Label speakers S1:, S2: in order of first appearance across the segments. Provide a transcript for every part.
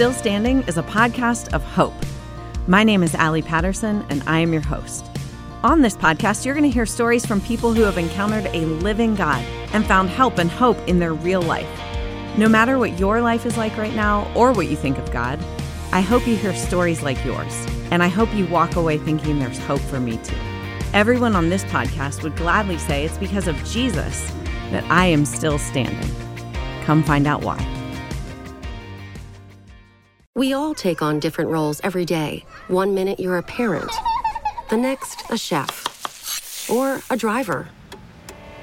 S1: Still Standing is a podcast of hope. My name is Allie Patterson, and I am your host. On this podcast, you're going to hear stories from people who have encountered a living God and found help and hope in their real life. No matter what your life is like right now or what you think of God, I hope you hear stories like yours, and I hope you walk away thinking there's hope for me too. Everyone on this podcast would gladly say it's because of Jesus that I am still standing. Come find out why.
S2: We all take on different roles every day. One minute you're a parent, the next, a chef, or a driver.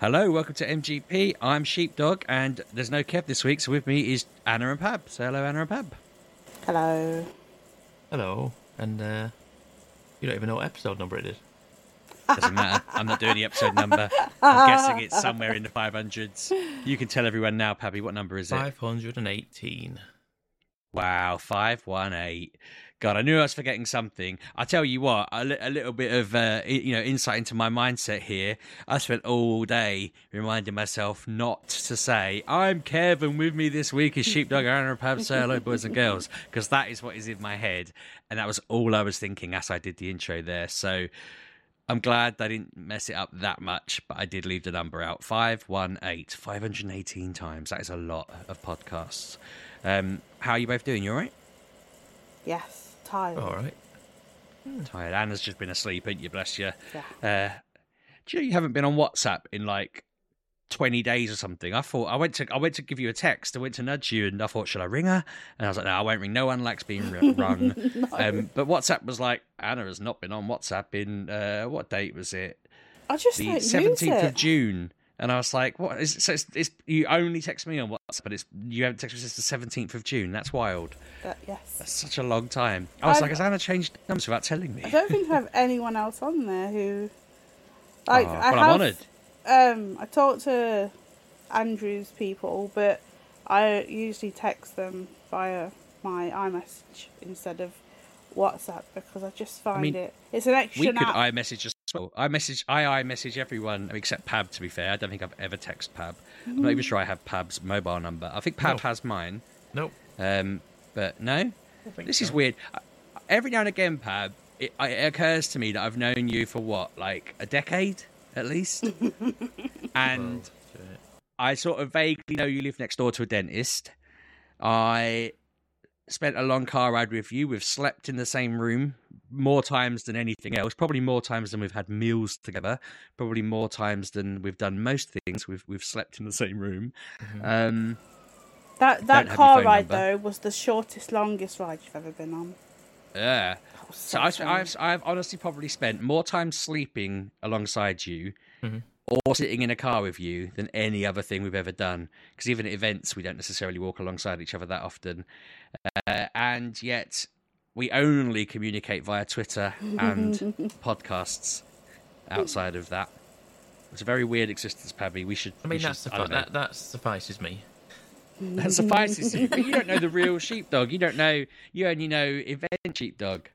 S3: Hello, welcome to MGP. I'm Sheepdog, and there's no Kev this week, so with me is Anna and Pab. Say hello, Anna and Pab.
S4: Hello.
S5: Hello, and uh, you don't even know what episode number it is.
S3: Doesn't matter. I'm not doing the episode number. I'm guessing it's somewhere in the 500s. You can tell everyone now, Pabby, what number is it?
S5: 518.
S3: Wow, 518. God, I knew I was forgetting something. I tell you what, a, li- a little bit of uh, you know insight into my mindset here. I spent all day reminding myself not to say I'm Kevin. With me this week is Sheepdog Aaron and Pab. Say hello, boys and girls, because that is what is in my head, and that was all I was thinking as I did the intro there. So. I'm glad I didn't mess it up that much, but I did leave the number out. 518, 518 times. That is a lot of podcasts. Um, how are you both doing? You all right?
S4: Yes, tired.
S5: All right.
S3: Tired. Anna's just been asleep, ain't you? Bless you.
S4: Yeah.
S3: Uh, do you know you haven't been on WhatsApp in like twenty days or something? I thought I went to I went to give you a text. I went to nudge you, and I thought, should I ring her? And I was like, no, I won't ring. No one likes being rung. um, but WhatsApp was like, Anna has not been on WhatsApp in uh, what date was it?
S4: I just
S3: The seventeenth of June. And I was like, "What?" it? So it's, it's you only text me on WhatsApp, but it's you haven't texted me since the seventeenth of June. That's wild.
S4: But yes.
S3: That's such a long time." I was
S4: I've-
S3: like, "Has Anna changed numbers without telling me?"
S4: I don't think I have anyone else on there who. Like,
S3: Oh,
S4: I
S3: well, I'm honoured.
S4: Um, I talk to Andrew's people, but I usually text them via my iMessage instead of WhatsApp because I just find
S3: mean,
S4: it. It's an extra
S3: We could
S4: app.
S3: iMessage well. I message, I iMessage everyone except Pab. To be fair, I don't think I've ever texted Pab. I'm not even sure I have Pab's mobile number. I think Pab
S5: No.
S3: has mine,
S5: Nope.
S3: um, but no.
S5: I
S3: This is weird. Every now and again, Pab, it, it occurs to me that I've known you for what, like a decade at least, and. I sort of vaguely know you live next door to a dentist. I spent a long car ride with you. We've slept in the same room more times than anything else. Probably more times than we've had meals together. Probably more times than we've done most things. We've we've slept in the same room. Um,
S4: that that car ride
S3: number.
S4: though was the shortest, longest ride you've ever been on.
S3: yeah. So
S4: so
S3: I've. I've I've honestly probably spent more time sleeping alongside you.
S5: Mhm.
S3: Or sitting in a car with you than any other thing we've ever done. Because even at events, we don't necessarily walk alongside each other that often. Uh, and yet, we only communicate via Twitter and podcasts outside of that. It's a very weird existence, Pabby. We should.
S5: I
S3: we
S5: mean,
S3: should-
S5: that's
S3: I
S5: suffi-
S3: don't
S5: that, that suffices me.
S3: that suffices you. But you don't know the real sheepdog. You don't know. You only know event sheepdog.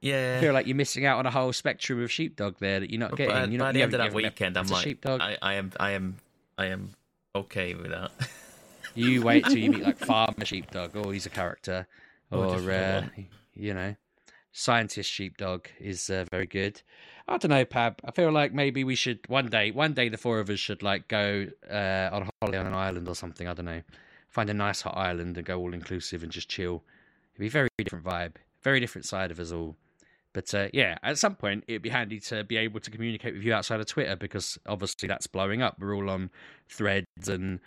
S3: Yeah. I
S5: Yeah.
S3: feel like you're missing out on a whole spectrum of sheepdog there that you're not getting.
S5: by,
S3: you're
S5: by the
S3: you
S5: end of
S3: haven't-
S5: that weekend, I'm like,
S3: sheepdog.
S5: I, I am, I am, I am okay with that.
S3: You wait till you meet like farmer sheepdog. Oh, he's a character. Or uh, you know, scientist sheepdog is uh, very good. I don't know, Pab. I feel like maybe we should one day. One day, the four of us should like go uh, on holiday on an island or something. I don't know. Find a nice hot island and go all inclusive and just chill. It'd be a very different vibe, very different side of us all. But uh, yeah, at some point it'd be handy to be able to communicate with you outside of Twitter because obviously that's blowing up. We're all on Threads and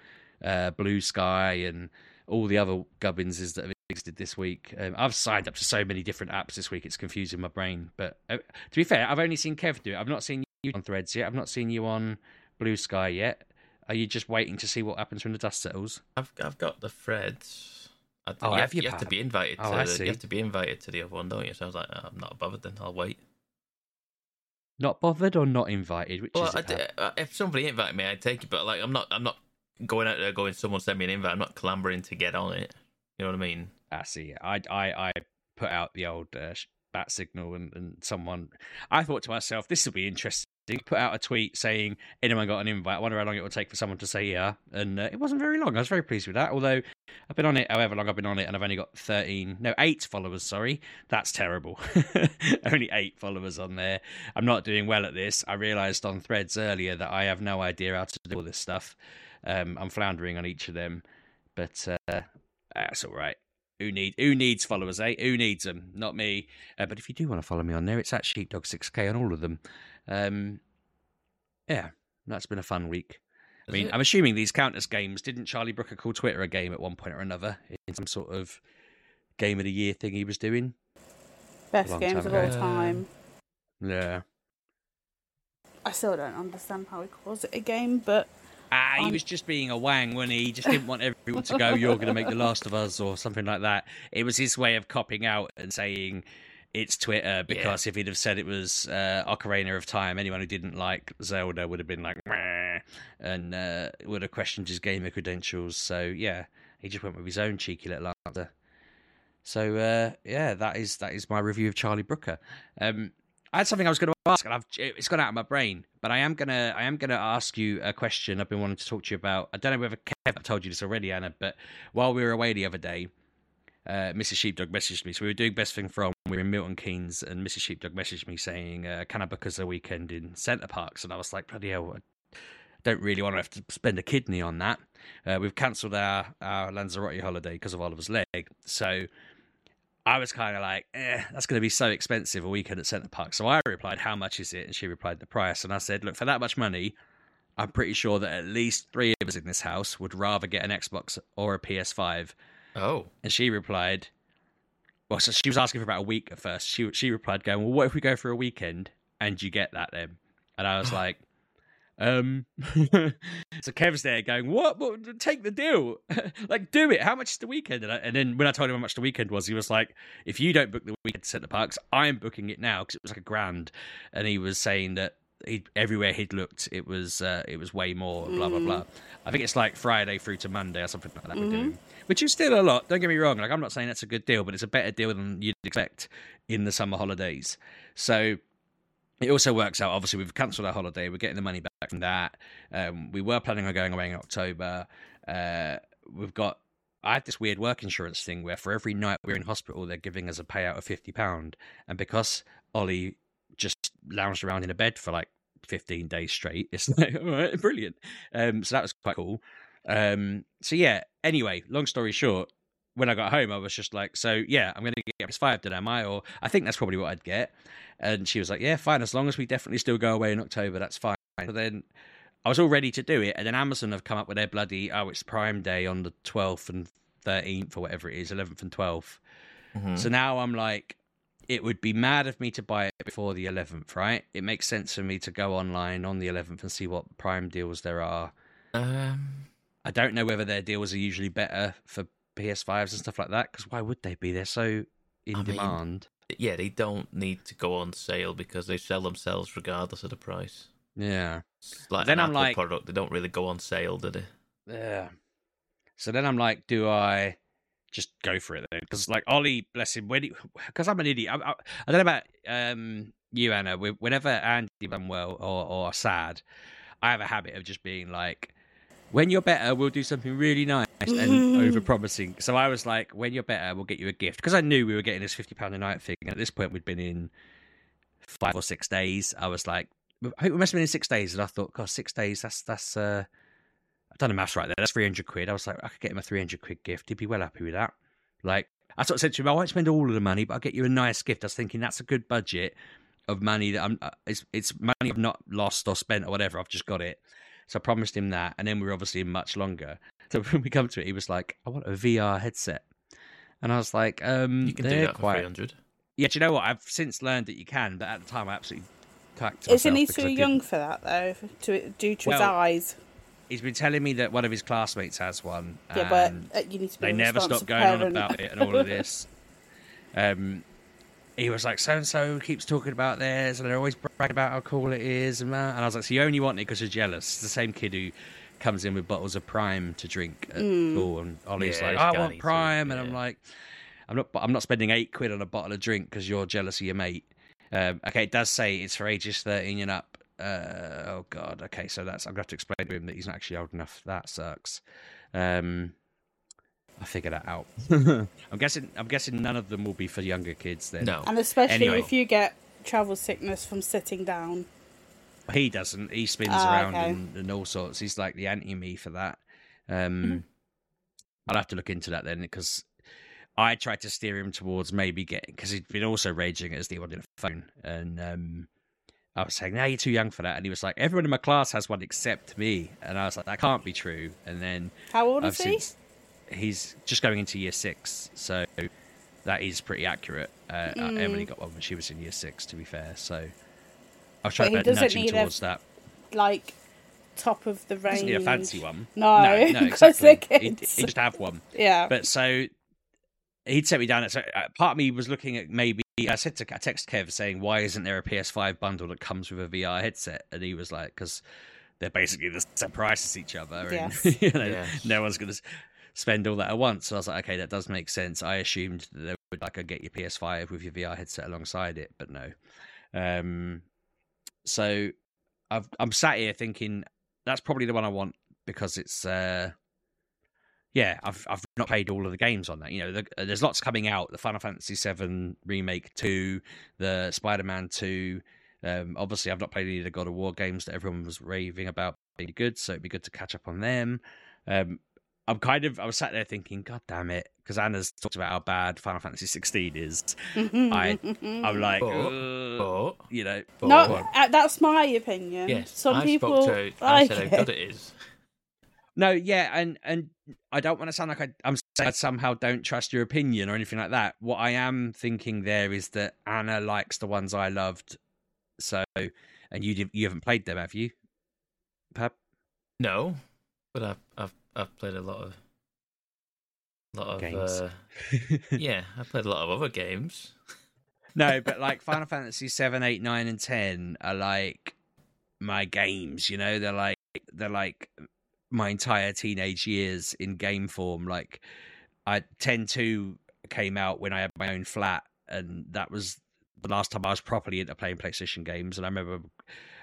S3: uh, Bluesky and all the other gubbinses that have existed this week. Um, I've signed up to so many different apps this week; it's confusing my brain. But uh, to be fair, I've only seen Kev do it. I've not seen you on Threads yet. I've not seen you on Bluesky yet. Are you just waiting to see what happens when the dust settles?
S5: I've, I've got the threads. I,
S3: Oh,
S5: you,
S3: have you,
S5: you have to be invited.
S3: Oh,
S5: to
S3: I
S5: the,
S3: see.
S5: You have to be invited to the other one, don't you? So I was like, oh, I'm not bothered. Then I'll wait.
S3: Not bothered or not invited? Which
S5: Well,
S3: is it?
S5: d- uh, if somebody invited me, I'd take it. But like, I'm not. I'm not going out there going. Someone send me an invite. I'm not clambering to get on it. You know what I mean?
S3: I see. I I I put out the old uh, bat signal, and, and someone. I thought to myself, this will be interesting. Put out a tweet saying, "Anyone got an invite? I wonder how long it will take for someone to say yeah." And uh, it wasn't very long. I was very pleased with that. Although I've been on it, however long I've been on it, and I've only got thirteen, no, eight followers. Sorry, that's terrible. only eight followers on there. I'm not doing well at this. I realised on Threads earlier that I have no idea how to do all this stuff. Um, I'm floundering on each of them, but uh, that's all right. Who need who needs followers, eh? Who needs them? Not me. Uh, but if you do want to follow me on there, it's at Sheepdog6k on all of them. Um, yeah, that's been a fun week. I mean,
S5: it?
S3: I'm assuming these counters games didn't Charlie Brooker call Twitter a game at one point or another in some sort of game of the year thing he was doing.
S4: Best games
S3: time
S4: of all time.
S3: Yeah.
S4: I still don't understand how he calls it a game, but
S3: Ah, he was just being a wang, wasn't he? He just didn't want everyone to go, you're going to make The Last of Us or something like that. It was his way of copping out and saying it's Twitter because if he'd have said it was uh, Ocarina of Time, anyone who didn't like Zelda would have been like, "Meh," and uh, would have questioned his gamer credentials. So, yeah, he just went with his own cheeky little answer. So, uh, yeah, that is that is my review of Charlie Brooker. Um, I had something I was going to ask, and I've, it's gone out of my brain. But I am gonna I am gonna ask you a question I've been wanting to talk to you about. I don't know whether Kev told you this already, Anna, but while we were away the other day, uh, Mrs. Sheepdog messaged me. So we were doing Best Thing From. We were in Milton Keynes, and Mrs. Sheepdog messaged me saying, uh, "Can I book us a weekend in Center Parcs?" And I was like, "Bloody hell!" I don't really want to have to spend a kidney on that. Uh, we've cancelled our our Lanzarote holiday because of Oliver's leg, so I was kind of like, eh, that's going to be so expensive a weekend at Centre Park. So I replied, how much is it? And she replied, the price. And I said, look, for that much money, I'm pretty sure that at least three of us in this house would rather get an Xbox or a PS5.
S5: Oh,
S3: And she replied, well, so she was asking for about a week at first. She she replied, going, well, what if we go for a weekend and you get that then? And I was like, um, so Kev's there going, what? what take the deal, like do it. How much is the weekend? And, I, and then when I told him how much the weekend was, he was like, if you don't book the weekend at Center Parcs, I'm booking it now because it was like a grand. And he was saying that he everywhere he'd looked, it was uh, it was way more. Blah blah blah. I think it's like Friday through to Monday or something like that. We're doing, which is still a lot. Don't get me wrong. Like I'm not saying that's a good deal, but it's a better deal than you'd expect in the summer holidays. So it also works out. Obviously, we've cancelled our holiday. We're getting the money back from that. Um, we were planning on going away in October. Uh, we've got. I had this weird work insurance thing where for every night we're in hospital, they're giving us a payout of fifty pound, and because Ollie just lounged around in a bed for like fifteen days straight, it's like all right, brilliant. Um, so that was quite cool. Um, so yeah. Anyway, long story short, when I got home, I was just like, so yeah, I'm going to get PS5 then, am I? Or I think that's probably what I'd get. And she was like, yeah, fine. As long as we definitely still go away in October, that's fine. But then I was all ready to do it. And then Amazon have come up with their bloody, oh, it's Prime Day on the 12th and 13th or whatever it is, 11th and 12th.
S5: Mhm.
S3: So now I'm like, it would be mad of me to buy it before the 11th, right? It makes sense for me to go online on the 11th and see what Prime deals there are.
S5: um,
S3: I don't know whether their deals are usually better for PS5s and stuff like that, because why would they be? They're so in
S5: I mean,
S3: demand.
S5: yeah, they don't need to go on sale because they sell themselves regardless of the price.
S3: Yeah.
S5: It's like
S3: Then
S5: an
S3: I'm
S5: Apple
S3: like-
S5: product; they don't really go on sale, do they?
S3: Yeah. So then I'm like, do I just go for it then? Because like Ollie, bless him, when because I'm an idiot. I, I, I don't know about um you, Anna. whe- Whenever Andy's unwell or or sad, I have a habit of just being like, when you're better, we'll do something really nice and over promising. So I was like, when you're better, we'll get you a gift because I knew we were getting this fifty pound a night thing. And at this point, we'd been in five or six days. I was like, I think we must have been in six days, and I thought, God, six days. That's that's. uh I've done the maths right there. That's 300 quid. I was like, I could get him a 300 quid gift. He'd be well happy with that. Like, I sort of said to him, I won't spend all of the money, but I'll get you a nice gift. I was thinking that's a good budget of money that I'm, uh, it's, it's money I've not lost or spent or whatever. I've just got it. So I promised him that. And then we were obviously much longer. So when we come to it, he was like, I want a VR headset. And I was like, um,
S5: You can do
S3: they're
S5: that for
S3: quite.
S5: three hundred.
S3: Yeah, do you know what? I've since learned that you can, but at the time I absolutely tacked
S4: Isn't he too young for that though? To due to his eyes.
S3: he's been telling me that one of his classmates has one.
S4: Yeah, but
S3: and
S4: uh, you need to be
S3: they never stop
S4: responsible
S3: going on
S4: parent.
S3: about it and all of this. Um, he was like, so and so keeps talking about theirs, and they're always bragging about how cool it is, and that. And I was like, so you only want it because you're jealous. It's the same kid who comes in with bottles of Prime to drink at
S4: Mm.
S3: school, and Ollie's
S5: Yeah,
S3: like, I
S5: Gary
S3: want
S5: too,
S3: Prime, and I'm like, I'm not, I'm not spending eight quid on a bottle of drink because you're jealous of your mate. Um, okay, it does say it's for ages 13 and up. Uh, oh God. Okay, so that's I'm gonna have to explain to him that he's not actually old enough. That sucks. Um, I figured that out. I'm guessing. I'm guessing none of them will be for younger kids. Then
S5: No.
S4: And especially
S3: Anyway.
S4: if you get travel sickness from sitting down.
S3: he doesn't. He spins
S4: Ah,
S3: around
S4: okay.
S3: and, and all sorts. He's like the anti me for that.
S4: Mm-hmm.
S3: Um, I'll have to look into that then because I tried to steer him towards maybe getting because he'd been also raging as the wanted a phone, and um, I was saying, "Now you're too young for that," and he was like, "Everyone in my class has one except me," and I was like, "That can't be true." And then
S4: How old
S3: I've
S4: is he?
S3: since he's just going into year six, so that is pretty accurate. Uh, uh, Emily got one when she was in year six, to be fair. So I was
S4: Mm. But
S3: trying to
S4: doesn't
S3: nudge him
S4: need a-
S3: towards that.
S4: Like top of the range.
S3: Doesn't need a fancy one.
S4: No,
S3: no, no
S4: 'cause
S3: exactly.
S4: they're
S3: He,
S4: kids.
S3: just have one.
S4: Yeah.
S3: But so he'd set me down. So uh, part of me was looking at maybe. I said to I text Kev saying, "Why isn't there a PS5 bundle that comes with a VR headset?" And he was like, "Because they're basically the same price as each other, and
S4: Yes.
S3: you know,
S5: Yes.
S3: no one's going to spend all that at once." So I was like, "Okay, that does make sense." I assumed that they would like get your PS5 with your VR headset alongside it, but no. Um, so I've, I'm sat here thinking that's probably the one I want because it's. Uh, yeah, I've I've not played all of the games on that. You know, the, uh, there's lots coming out: the Final Fantasy VII remake two, the Spider-Man two. Um, obviously, I've not played any of the God of War games that everyone was raving about being good, so it'd be good to catch up on them. Um, I'm kind of I was sat there thinking, God damn it, because Anna's talked about how bad Final Fantasy 16 is. I I'm like,
S5: But-
S3: "Ugh,"
S5: But,
S3: you know,
S5: but
S4: no, uh, that's my opinion.
S5: yes,
S4: Some
S5: I
S4: people
S5: spoke to. I
S4: like
S5: said
S4: it.
S5: good it is.
S3: No, yeah, and and I don't want to sound like I, I'm saying I somehow don't trust your opinion or anything like that. What I am thinking there is that Anna likes the ones I loved, so and you you haven't played them, have you? Pab?
S5: No, but I've I've I've played a lot of lot of
S3: Games.
S5: Uh, yeah, I've played a lot of other games.
S3: no, but like Final Fantasy seven, eight, nine, and ten are like my games. You know, they're like they're like my entire teenage years in game form. Like, I ten two came out when I had my own flat, and that was the last time I was properly into playing PlayStation games. And I remember,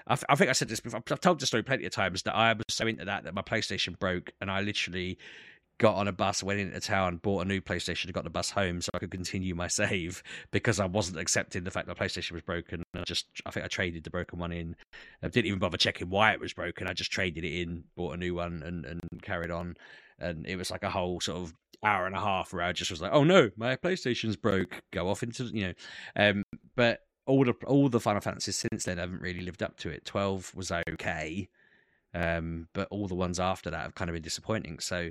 S3: I, I think I said this before. I've told the story plenty of times that I was so into that that my PlayStation broke, and I literally got on a bus, went into town, bought a new PlayStation, got the bus home so I could continue my save because I wasn't accepting the fact that my PlayStation was broken. I just, I think I traded the broken one in. I didn't even bother checking why it was broken. I just traded it in, bought a new one, and and carried on. And it was like a whole sort of hour and a half where I just was like, "Oh no, my PlayStation's broke." Go off into you know, um, but all the all the Final Fantasies since then haven't really lived up to it. Twelve was okay. Um, but all the ones after that have kind of been disappointing. So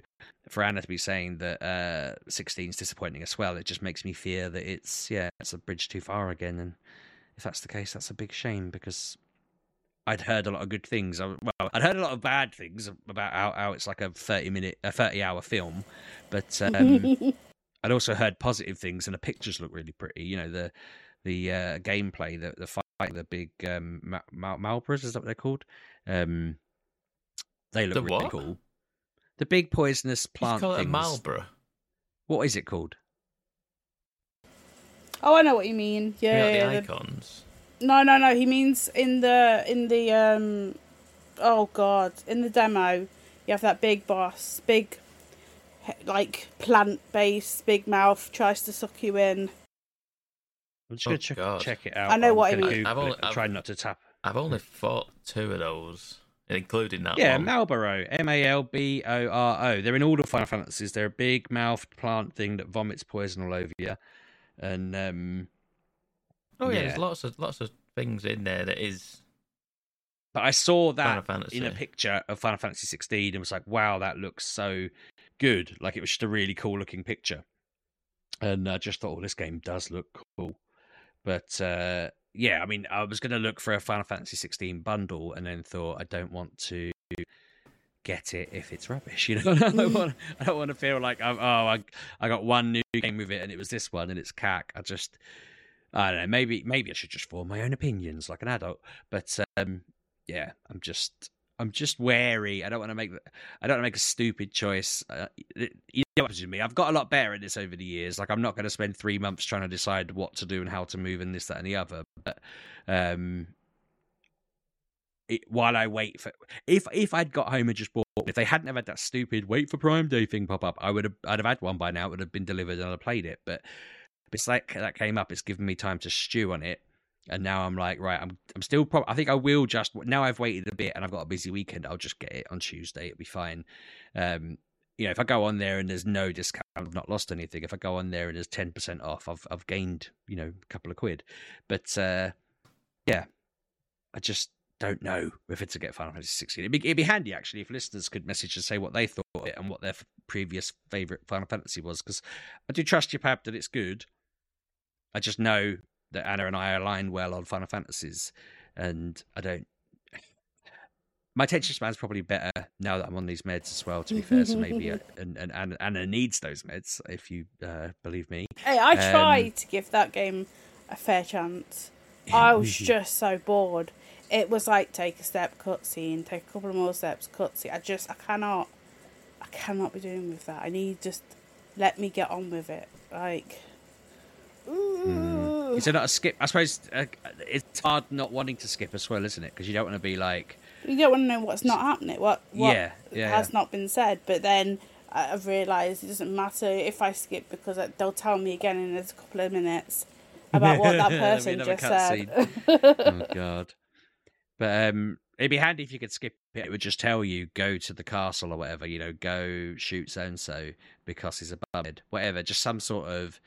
S3: for Anna to be saying that uh, 16 is disappointing as well, it just makes me fear that it's yeah, it's a bridge too far again. And if that's the case, that's a big shame because I'd heard a lot of good things. I, well, I'd heard a lot of bad things about how, how it's like a 30 minute, a 30 hour film, but um, I'd also heard positive things, and the pictures look really pretty. You know the the uh, gameplay, the the fight, the big um, Ma- Ma- Malbras, is that what they're called? Um, they look
S5: The
S3: really
S5: what?
S3: cool. The big poisonous
S5: You
S3: plant
S5: call it a
S3: things.
S5: Malboro.
S3: What is it called?
S4: Oh, I know what you mean.
S5: You
S4: Yeah,
S5: know,
S4: yeah,
S5: the
S4: the-
S5: icons.
S4: No, no, no. He means in the in the um. Oh God! In the demo, you have that big boss, big, like plant base, big mouth, tries to suck you in.
S3: I'm just
S5: Oh,
S3: gonna check,
S5: God.
S3: check it out.
S4: I know what I mean.
S3: Google
S5: I've only- I've-
S3: try not to tap.
S5: I've only fought two of those, including that one.
S3: Yeah,
S5: one.
S3: Malboro, M A L B O R O. They're in all the Final Fantasies. They're a big mouthed plant thing that vomits poison all over you. And um,
S5: oh yeah,
S3: yeah.
S5: there's lots of lots of things in there that is
S3: but I saw that in a picture of Final Fantasy 16 and was like, wow, that looks so good. Like it was just a really cool looking picture. And I just thought, oh, this game does look cool. But uh, yeah, I mean, I was going to look for a Final Fantasy 16 bundle and then thought, I don't want to get it if it's rubbish. You know, I don't want I don't want to feel like I'm, oh I I got one new game with it and it was this one and it's cack. I just I don't know. Maybe maybe I should just form my own opinions like an adult. But um, yeah, I'm just I'm just wary. I don't want to make I don't want to make a stupid choice. Uh, you know what me? I've got a lot better at this over the years. Like I'm not going to spend three months trying to decide what to do and how to move and this that and the other. But um, it, while I wait for if if I'd got home and just bought if they hadn't have had that stupid wait for Prime Day thing pop up, I would have I'd have had one by now. It would have been delivered and I'd have played it. But it's like that came up. It's given me time to stew on it, and now I'm like, right, I'm I'm still. Pro- I think I will just now. I've waited a bit and I've got a busy weekend. I'll just get it on Tuesday. It'll be fine. Um, you know, if I go on there and there's no discount, I've not lost anything. If I go on there and there's ten percent off, I've I've gained you know a couple of quid. But uh, yeah, I just don't know if it's a get Final Fantasy 16. It'd be, it'd be handy actually if listeners could message and say what they thought it and what their previous favorite Final Fantasy was because I do trust you, Pab, that it's good. I just know that Anna and I align well on Final Fantasies, and I don't. My attention span's probably better now that I'm on these meds as well. To be fair, so maybe uh, and, and Anna, Anna needs those meds if you uh, believe me.
S4: Hey, I um, tried to give that game a fair chance. I was just so bored it was like take a step, cutscene, take a couple of more steps, cutscene. I just I cannot, I cannot be doing with that. I need just let me get on with it. Like,
S3: mm. Is it not a skip? I suppose uh, it's hard not wanting to skip as well, isn't it? Because you don't want to be like
S4: you don't want to know what's not happening, what what yeah, yeah, has yeah. not been said. But then I've realised it doesn't matter if I skip because they'll tell me again in a couple of minutes about what that person just said.
S3: oh God. But um, it'd be handy if you could skip it. It would just tell you go to the castle or whatever. You know, go shoot so and so because he's above it. Whatever, just some sort of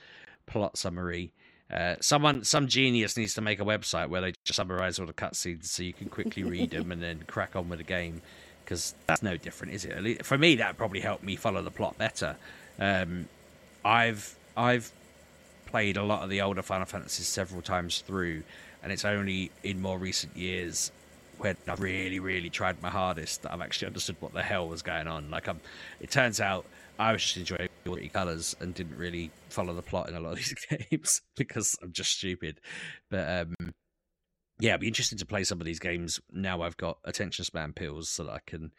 S3: plot summary. Uh, someone, some genius needs to make a website where they just summarize all the cutscenes so you can quickly read them and then crack on with the game. Because that's no different, is it? For me, that probably helped me follow the plot better. Um, I've I've played a lot of the older Final Fantasies several times through, and it's only in more recent years when I've really, really tried my hardest that I've actually understood what the hell was going on. Like, I'm, it turns out I was just enjoying the colours and didn't really follow the plot in a lot of these games because I'm just stupid. But um, yeah, it'd be interesting to play some of these games now I've got attention span pills so that I can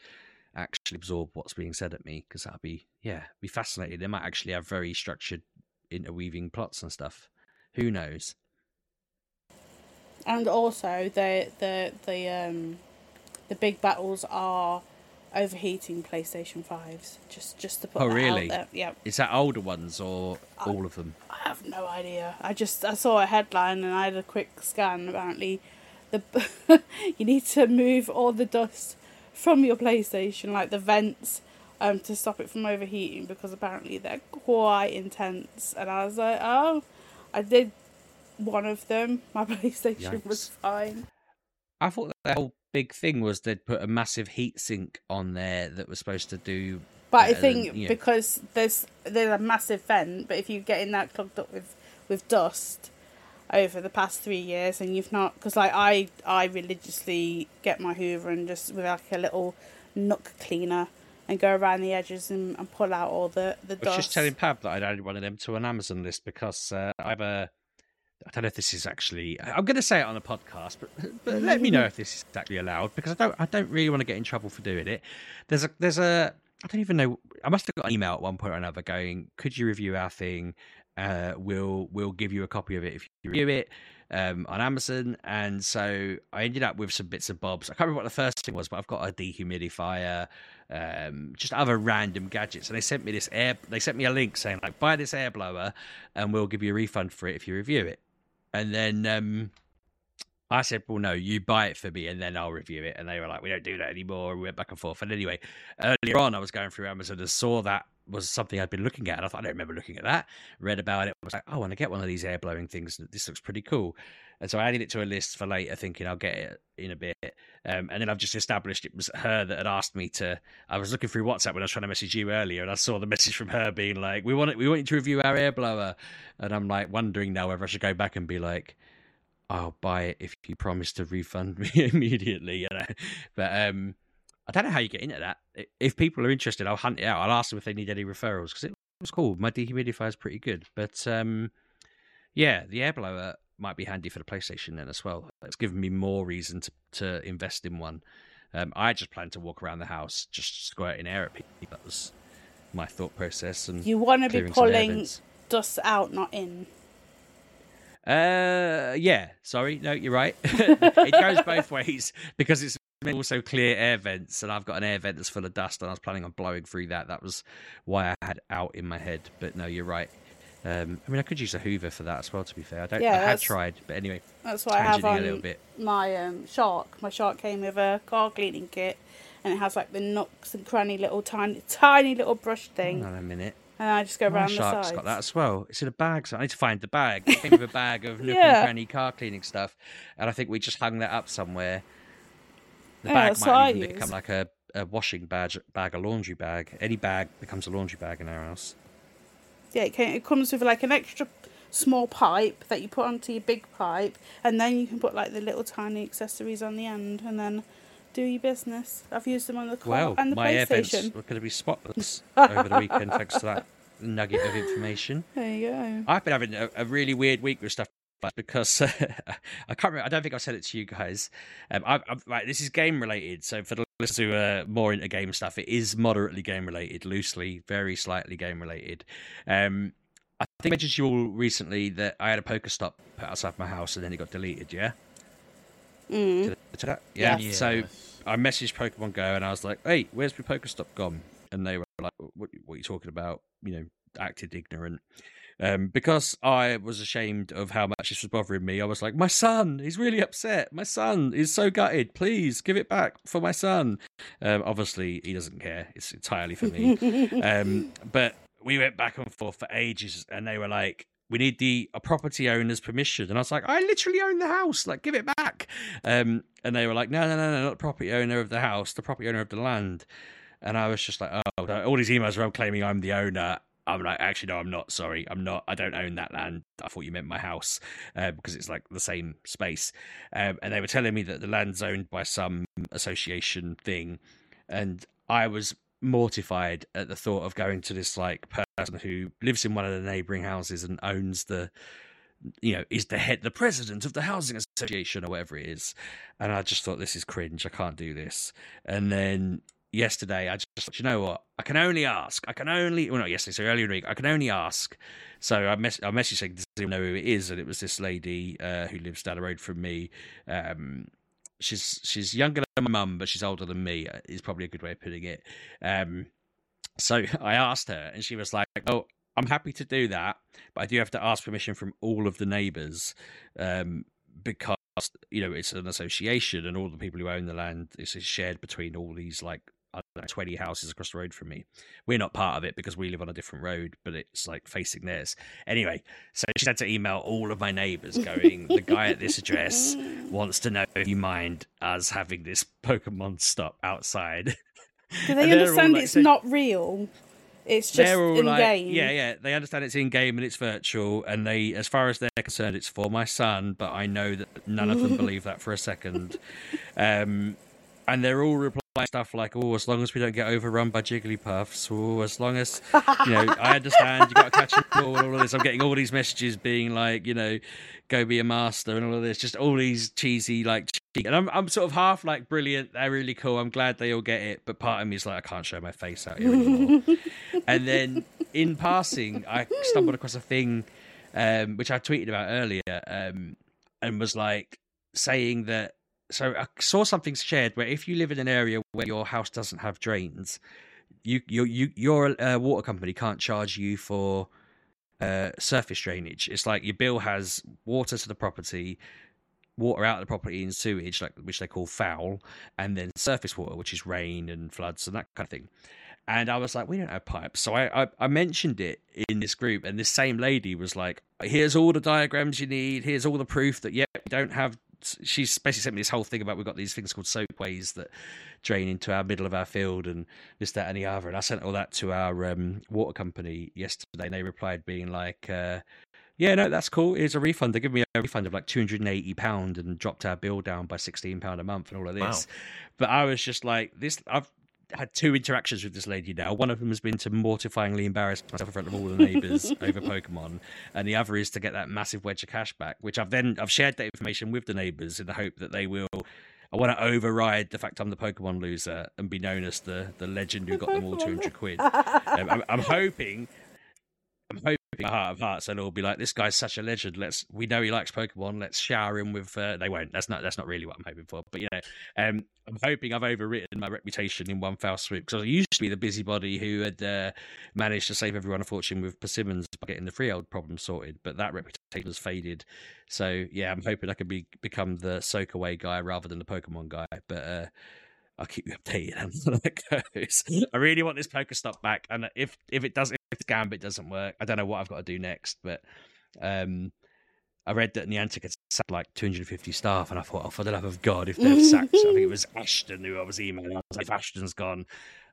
S3: actually absorb what's being said at me because that'd be, yeah, be fascinating. They might actually have very structured interweaving plots and stuff. Who knows?
S4: and also the the the um the big battles are overheating PlayStation fives. Just just to put. Oh really? Yeah.
S3: Is that older ones or I, all of them?
S4: I have no idea. I just I saw a headline and I had a quick scan. Apparently, the you need to move all the dust from your PlayStation, like the vents, um, to stop it from overheating because apparently they're quite intense. And I was like, oh, I did one of them. My PlayStation Yikes. was fine.
S3: I thought the whole big thing was they'd put a massive heat sink on there that was supposed to do.
S4: But I think than, you know... because there's there's a massive vent, but if you get in that clogged up with with dust over the past three years and you've not because like I I religiously get my Hoover and just with like a little nook cleaner and go around the edges and, and pull out all the the dust.
S3: I was just telling Pab that I'd added one of them to an Amazon list because uh, I have a I don't know if this is actually. I'm going to say it on a podcast, but but let me know if this is actually allowed because I don't I don't really want to get in trouble for doing it. There's a there's a I don't even know. I must have got an email at one point or another going, "Could you review our thing? Uh, we'll we'll give you a copy of it if you review it." Um, on Amazon, and so I ended up with some bits and bobs. I can't remember what the first thing was, but I've got a dehumidifier, um, just other random gadgets. And they sent me this air. They sent me a link saying like, buy this air blower, and we'll give you a refund for it if you review it. And then um, I said, well, no, you buy it for me and then I'll review it. And they were like, we don't do that anymore. We went back and forth. And anyway, earlier on, I was going through Amazon and saw that was something I'd been looking at. And I thought, I don't remember looking at that. Read about it. I was like, oh, I want to get one of these air blowing things. This looks pretty cool. And so I added it to a list for later, thinking I'll get it in a bit. Um, and then I've just established it was her that had asked me to. I was looking through WhatsApp when I was trying to message you earlier, and I saw the message from her being like, "We want it, we want you to review our air blower." And I'm like wondering now whether I should go back and be like, "I'll buy it if you promise to refund me immediately." You know, but um, I don't know how you get into that. If people are interested, I'll hunt it out. I'll ask them if they need any referrals because it was cool. My dehumidifier is pretty good, but um, yeah, the air blower might be handy for the PlayStation then as well. It's given me more reason to to invest in one. Um, I just plan to walk around the house just squirting air at people. That was my thought process. And
S4: You want to be
S3: clearing some air
S4: pulling dust out, not in.
S3: Uh, yeah. Sorry, no, you're right. it goes both ways because it's also clear air vents, and I've got an air vent that's full of dust, and I was planning on blowing through that. That was why I had out in my head. But no, you're right. Um, I mean, I could use a Hoover for that as well. To be fair, I don't.
S4: Yeah,
S3: I had tried, but anyway,
S4: That's what I have on
S3: a little bit.
S4: my um, shark. My shark came with a car cleaning kit, and it has like the nooks and cranny little tiny, tiny little brush thing,
S3: Hang on a minute.
S4: and I just go
S3: My
S4: around the sides.
S3: got that as well. It's in a bag. So I need to find the bag. It came with a bag of nook
S4: Yeah.
S3: and cranny car cleaning stuff, and I think we just hung that up somewhere. The
S4: Yeah,
S3: bag might even become like a, a washing bag, bag, a laundry bag. Any bag becomes a laundry bag in our house.
S4: Yeah, it, came, it comes with like an extra small pipe that you put onto your big pipe, and then you can put like the little tiny accessories on the end, and then do your business. I've used them on the car
S3: Well,
S4: and the
S3: my
S4: PlayStation.
S3: were going to be spotless over the weekend thanks to that nugget of information.
S4: There you go.
S3: I've been having a, a really weird week with stuff like because I can't remember. I don't think I've said it to you guys. Um, I've, I've, right, this is game related. So for the listeners who are more into game stuff, it is moderately game related, loosely, very slightly game related. Um, I think I mentioned to you all recently that I had a Pokestop put outside my house and then it got deleted. Yeah.
S4: Mm.
S3: I- I- Yeah.
S5: Yes.
S3: So I messaged Pokemon Go and I was like, "Hey, where's my Pokestop gone?" And they were like, "What, what are you talking about?" You know, acted ignorant. Um, because I was ashamed of how much this was bothering me, I was like, "My son, he's really upset. My son is so gutted. Please give it back for my son." Um, obviously, he doesn't care. It's entirely for me. um, but we went back and forth for ages, and they were like, "We need the a property owner's permission," and I was like, "I literally own the house. Like, give it back." Um, and they were like, "No, no, no, no, not the property owner of the house, the property owner of the land." And I was just like, "Oh, all these emails are claiming I'm the owner." I'm like, actually, no, I'm not. Sorry, I'm not. I don't own that land. I thought you meant my house uh, because it's like the same space. Um, and they were telling me that the land's owned by some association thing, and I was mortified at the thought of going to this like person who lives in one of the neighboring houses and owns the you know is the head the president of the housing association or whatever it is and i just thought this is cringe i can't do this and then yesterday i just you know what i can only ask i can only well not yesterday so earlier in the week i can only ask so i mess i messaged saying does anyone know who it is and it was this lady uh, who lives down the road from me um she's she's younger than my mum, but she's older than me. uh, Is probably a good way of putting it. Um, so I asked her, and she was like, "Oh, I'm happy to do that, but I do have to ask permission from all of the neighbours, um, because you know it's an association, and all the people who own the land is shared between all these like." I don't know, 20 houses across the road from me. We're not part of it because we live on a different road, but it's like facing theirs. Anyway, so she had to email all of my neighbours going, the guy at this address wants to know if you mind us having this Pokemon stop outside.
S4: Do they understand
S3: like
S4: it's
S3: saying-
S4: not real? It's just
S3: they're all
S4: in
S3: like,
S4: game.
S3: yeah, yeah. They understand it's in game and it's virtual, and they, as far as they're concerned, it's for my son. But I know that none of them believe that for a second. Um, and they're all replying stuff like, "Oh, as long as we don't get overrun by Jigglypuffs, oh, as long as you know, I understand you got to catch them all." and All of this, I'm getting all these messages being like, you know, "Go be a master" and all of this, just all these cheesy like. And I'm, I'm sort of half like brilliant. They're really cool. I'm glad they all get it, but part of me is like, I can't show my face out here anymore. and then in passing, I stumbled across a thing um, which I tweeted about earlier, um, and was like saying that. So I saw something shared where if you live in an area where your house doesn't have drains, you your you your uh, water company can't charge you for uh, surface drainage. It's like your bill has water to the property, water out of the property in sewage, like which they call foul, and then surface water, which is rain and floods and that kind of thing. And I was like, we don't have pipes. So I, I, I mentioned it in this group, and this same lady was like, here's all the diagrams you need. Here's all the proof that, yeah, we don't have. She's basically sent me this whole thing about we've got these things called soakaways that drain into our middle of our field and this, that, and the other. And I sent all that to our um, water company yesterday, and they replied being like, uh, Yeah, no, that's cool. It's a refund. They give me a refund of like two hundred and eighty pound and dropped our bill down by sixteen pound a month and all of this.
S5: Wow.
S3: But I was just like, this. I've had two interactions with this lady now. One of them has been to mortifyingly embarrass myself in front of all the neighbours over Pokemon, and the other is to get that massive wedge of cash back, which I've then I've shared that information with the neighbours in the hope that they will. I want to override the fact I'm the Pokemon loser and be known as the, the legend who got them all 200 quid. Um, I'm, I'm hoping I'm hoping heart of hearts and it'll be like this guy's such a legend. Let's we know he likes Pokemon. Let's shower him with. Uh, they won't. That's not. That's not really what I'm hoping for. But you know, um, I'm hoping I've overwritten my reputation in one foul swoop because I used to be the busybody who had uh, managed to save everyone a fortune with Persimmons by getting the freehold problem sorted. But that reputation has faded. So yeah, I'm hoping I can be become the soak away guy rather than the Pokemon guy. But. uh I'll keep you updated on how that goes. I really want this Pokestop back, and if if it doesn't, if the Gambit doesn't work, I don't know what I've got to do next. But um, I read that Niantic had sacked like 250 staff, and I thought, oh, for the love of God, if they've sacked, I think it was Ashton who I was emailing. I was like, if Ashton's gone,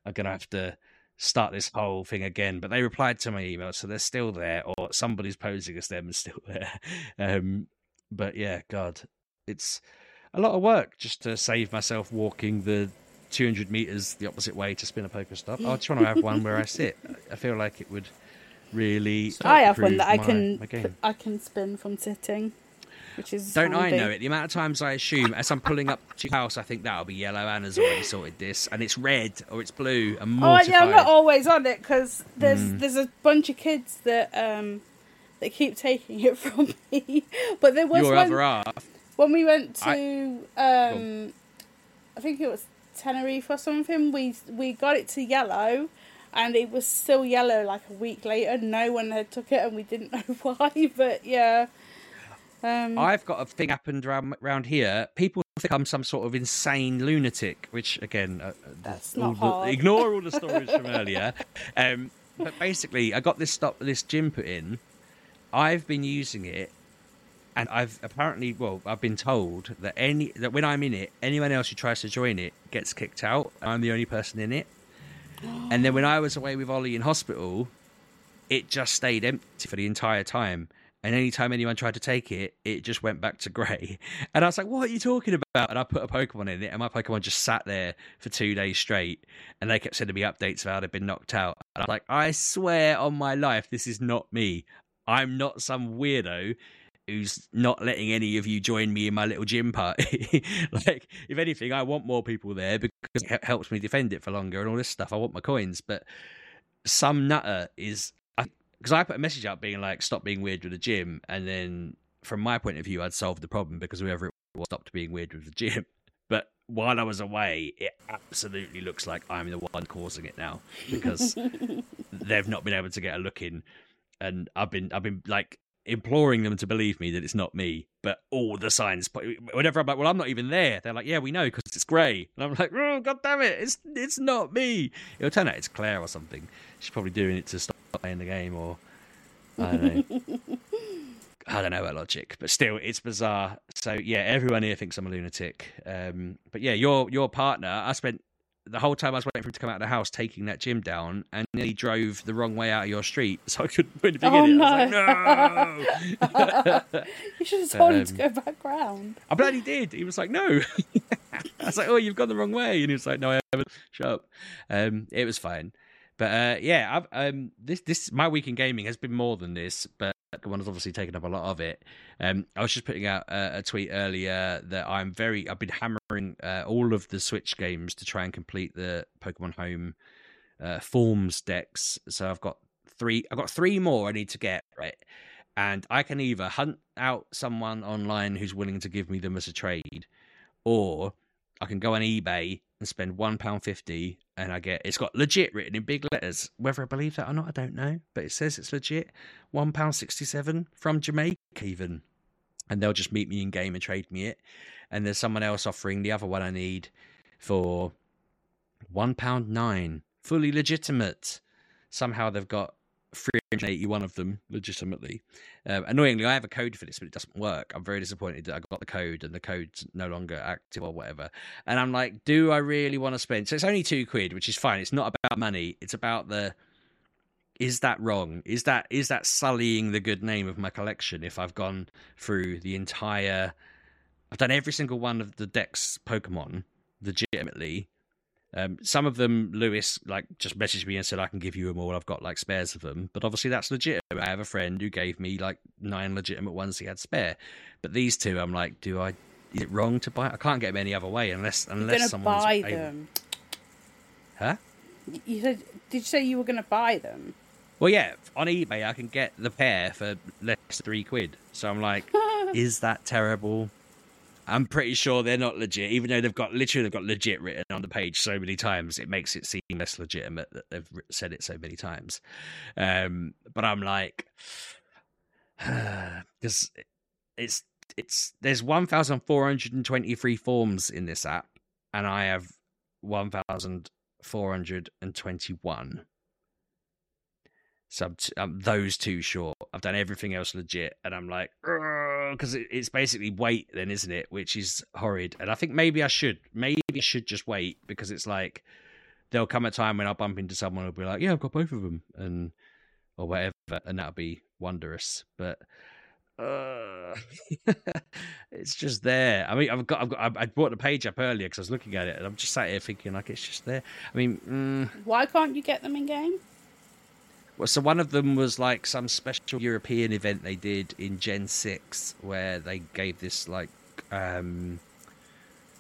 S3: I'm gonna have to start this whole thing again. But they replied to my email, so they're still there, or somebody's posing as them and still there. Um, but yeah, God, it's a lot of work just to save myself walking the 200 meters the opposite way to spin a Pokestop. I just want to have one where I sit. I feel like it would really.
S4: I have one that I
S3: my-
S4: can
S3: my.
S4: I can spin from sitting, which is
S3: Don't I know it? The amount of times I assume as I'm pulling up to your house, I think that'll be yellow. Anna's already sorted this, and it's red or it's blue. I'm
S4: Oh yeah, I'm not always on it because there's
S3: Mm.
S4: there's a bunch of kids that um that keep taking it from me. But there was
S3: Your
S4: one
S3: other half.
S4: When we went
S3: I-
S4: to um I think it was Tenerife or something. We we got it to yellow. And it was still yellow like a week later. No one had took it, and we didn't know why. But yeah, um,
S3: I've got a thing happened around around here. People think I'm some sort of insane lunatic, which again, uh,
S4: That's
S3: all
S4: not
S3: the-
S4: hard.
S3: ignore all the stories from earlier. Um, but basically, I got this stop this gym put in. I've been using it, and I've apparently, well, I've been told that any that when I'm in it, anyone else who tries to join it gets kicked out. I'm the only person in it. And then when I was away with Ollie in hospital, it just stayed empty for the entire time. And anytime anyone tried to take it, it just went back to grey. And I was like, what are you talking about? And I put a Pokemon in it, and my Pokemon just sat there for two days straight. And they kept sending me updates about it had been knocked out. And I was like, I swear on my life, this is not me. I'm not some weirdo who's not letting any of you join me in my little gym party. like, if anything, I want more people there because it helps me defend it for longer and all this stuff. I want my coins. But some nutter is because I put a message out being like, "Stop being weird with the gym," and then from my point of view, I'd solved the problem because whoever it was stopped being weird with the gym. But while I was away, it absolutely looks like I'm the one causing it now because they've not been able to get a look in, and I've been I've been like imploring them to believe me that it's not me. But all the signs, whenever I'm like, "Well, I'm not even there," they're like, "Yeah, we know because it's grey," and I'm like, "Oh, god damn it, it's it's not me." It'll turn out it's Claire or something. She's probably doing it to stop playing the game, or I don't know. I don't know her logic, but still, it's bizarre. So yeah, everyone here thinks I'm a lunatic. Um, but yeah, your your partner, I spent the whole time I was waiting for him to come out of the house, taking that gym down, and nearly drove the wrong way out of your street, so I couldn't put anything
S4: Oh,
S3: in it. I was like, no.
S4: you should have told him to
S3: Um,
S4: go back round.
S3: I bloody did. He was like, no. I was like, oh, you've gone the wrong way, and he was like, no, I haven't. Shut up. Um, it was fine. But uh, yeah, I've, um, this this my week in gaming has been more than this, but one has obviously taken up a lot of it. Um, I was just putting out a, a tweet earlier that I'm very I've been hammering uh, all of the Switch games to try and complete the Pokemon Home uh, forms dex. So I've got three. I've got three more I need to get right, and I can either hunt out someone online who's willing to give me them as a trade, or I can go on eBay and spend one pound fifty, and I get it's got legit written in big letters. Whether I believe that or not, I don't know, but it says it's legit. One pound sixty seven from Jamaica, even, and they'll just meet me in game and trade me it. And there's someone else offering the other one I need for one pound nine, fully legitimate. Somehow they've got 381 of them legitimately. Um, annoyingly, I have a code for this, but it doesn't work. I'm very disappointed that I got the code and the code's no longer active or whatever. And I'm like, do I really want to spend? So it's only two quid, which is fine. It's not about money. It's about the is that wrong? Is that is that sullying the good name of my collection if I've gone through the entire I've done every single one of the dex Pokemon legitimately. Um, some of them, Lewis, like just messaged me and said I can give you them all. I've got like spares of them, but obviously that's legitimate. I have a friend who gave me like nine legitimate ones he had spare, but these two, I'm like, do I? Is it wrong to buy? I can't get them any other way unless
S4: You're
S3: unless someone's
S4: buy
S3: able-
S4: them.
S3: Huh?
S4: You said? Did you say you were gonna buy them?
S3: Well, yeah, on eBay I can get the pair for less than three quid. So I'm like, is that terrible? I'm pretty sure they're not legit, even though they've got literally they've got legit written on the page so many times. It makes it seem less legitimate that they've said it so many times. Um, but I'm like, because it's it's there's 1,423 forms in this app, and I have 1,421. So I'm, t- I'm those two short. I've done everything else legit, and I'm like, because it, it's basically wait, then, isn't it? Which is horrid. And I think maybe I should, maybe I should just wait because it's like there'll come a time when I'll bump into someone who'll be like, yeah, I've got both of them, and or whatever, and that'll be wondrous. But uh, it's just there. I mean, I've got, I've got, I brought the page up earlier because I was looking at it, and I'm just sat here thinking like it's just there. I mean. Mm,
S4: Why can't you get them in game?
S3: So one of them was like some special European event they did in Gen Six, where they gave this like um,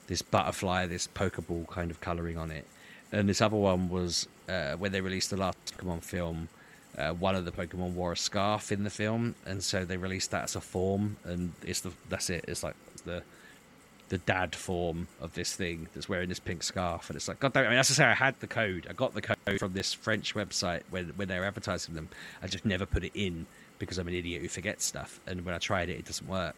S3: this butterfly, this Pokeball kind of coloring on it, and this other one was uh, when they released the last Pokemon film. Uh, one of the Pokemon wore a scarf in the film, and so they released that as a form, and it's the that's it. It's like the the dad form of this thing that's wearing this pink scarf, and it's like, God damn! it. I mean, as I say, I had the code. I got the code from this French website when when they were advertising them. I just never put it in because I'm an idiot who forgets stuff. And when I tried it, it doesn't work.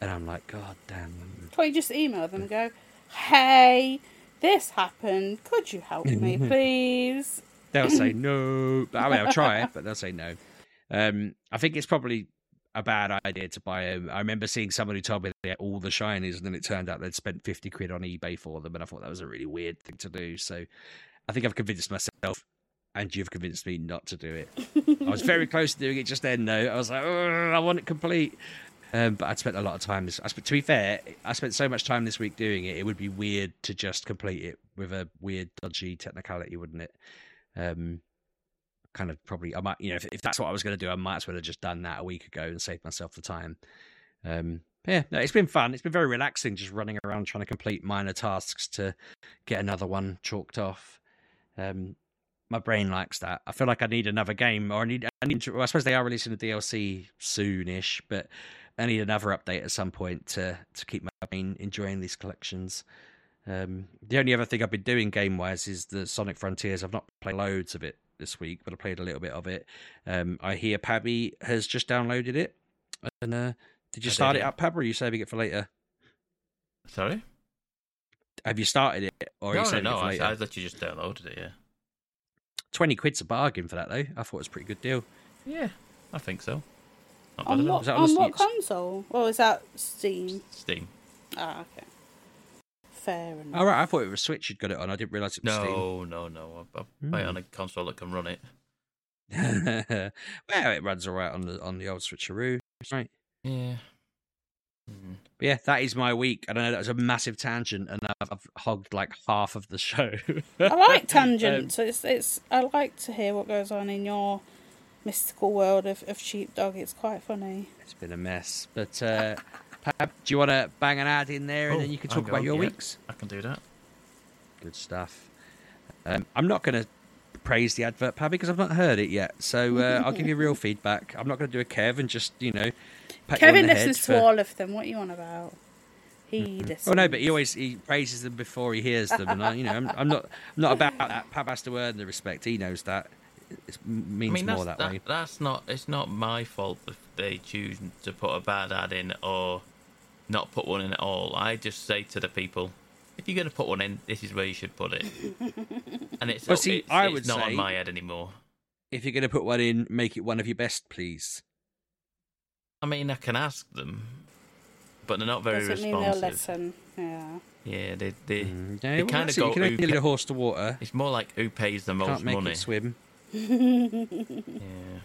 S3: And I'm like, God damn!
S4: Can't you just email them and go, "Hey, this happened. Could you help me, please?"
S3: They'll say no. But, I mean, I'll try it, but they'll say no. Um, I think it's probably a bad idea to buy them. I remember seeing someone who told me they had all the shinies, and then it turned out they'd spent fifty quid on eBay for them, and I thought that was a really weird thing to do. So, I think I've convinced myself, and you've convinced me not to do it. I was very close to doing it just then, though. I was like, I want it complete. Um, but I'd spent a lot of time. This, I spent, to be fair, I spent so much time this week doing it. It would be weird to just complete it with a weird, dodgy technicality, wouldn't it? Um, kind of probably, I might, you know, if, if that's what I was going to do, I might as well have just done that a week ago and saved myself the time. Um, yeah, no, it's been fun. It's been very relaxing, just running around trying to complete minor tasks to get another one chalked off. Um, my brain likes that. I feel like I need another game, or I need. I need. To, well, I suppose they are releasing the DLC soonish, but I need another update at some point to to keep my brain enjoying these collections. Um, the only other thing I've been doing game wise is the Sonic Frontiers. I've not played loads of it this week, but I played a little bit of it. Um, I hear Pabby has just downloaded it. And uh, did you
S5: I
S3: start
S5: did,
S3: it up, Pab, or are you saving it for later?
S5: Sorry?
S3: Have you started it, or are
S5: no,
S3: you
S5: no,
S3: saving
S5: no.
S3: it for
S5: I,
S3: later?
S5: I thought you just downloaded it. Yeah.
S3: Twenty quid's a bargain for that, though. I thought it was a pretty good deal.
S5: Yeah, I think so. Not
S4: On
S5: at
S4: what,
S3: Is that on
S4: on what console? Oh, is that Steam?
S5: Steam.
S4: Ah, okay. Fair enough.
S3: All right, I thought it was Switch you'd got it on. I didn't realise it was
S5: No, no, no. I, I play it on a console that can run it.
S3: Well, it runs all right on the on the old Switcheroo. Right.
S5: Yeah. Mm.
S3: But yeah, that is my week. And I know that was a massive tangent, and I've, I've hogged like half of the show.
S4: I like
S3: Um,
S4: tangents. it's it's. I like to hear what goes on in your mystical world of, of sheepdog. It's quite funny.
S3: It's been a mess. But uh, Pab, do you want to bang an ad in there, and
S5: Oh,
S3: then you can talk about your
S5: yeah.
S3: weeks?
S5: I can do that.
S3: Good stuff. Um, I'm not going to praise the advert, Pab, because I've not heard it yet. So uh, I'll give you real feedback. I'm not going to do a Kev and just, you know, pat you on
S4: Kevin
S3: the head
S4: listens
S3: for-
S4: to all of them. What are you on about? He listens.
S3: Oh no, but he always he praises them before he hears them, and I, you know, I'm, I'm not I'm not about that. Pab has to earn the respect. He knows that. It means
S5: I mean,
S3: more
S5: that's,
S3: that,
S5: that,
S3: way.
S5: that's not. It's not my fault if they choose to put a bad ad in or not put one in at all. I just say to the people, if you're going to put one in, this is where you should put it. And it's,
S3: Well, see,
S5: it's,
S3: I
S5: it's
S3: would
S5: not
S3: say-
S5: on my head anymore.
S3: If you're going to put one in, make it one of your best, please.
S5: I mean, I can ask them, but they're not very
S4: Doesn't mean they'll
S5: responsive.
S4: listen. Yeah.
S5: Yeah, they they,
S3: Mm,
S5: they
S3: well,
S5: kind of
S3: it.
S5: go.
S3: You can only
S5: who
S3: lead a
S5: pa-
S3: horse to water.
S5: it's more like who pays the most
S3: Can't make
S5: money.
S3: it swim.
S5: yeah.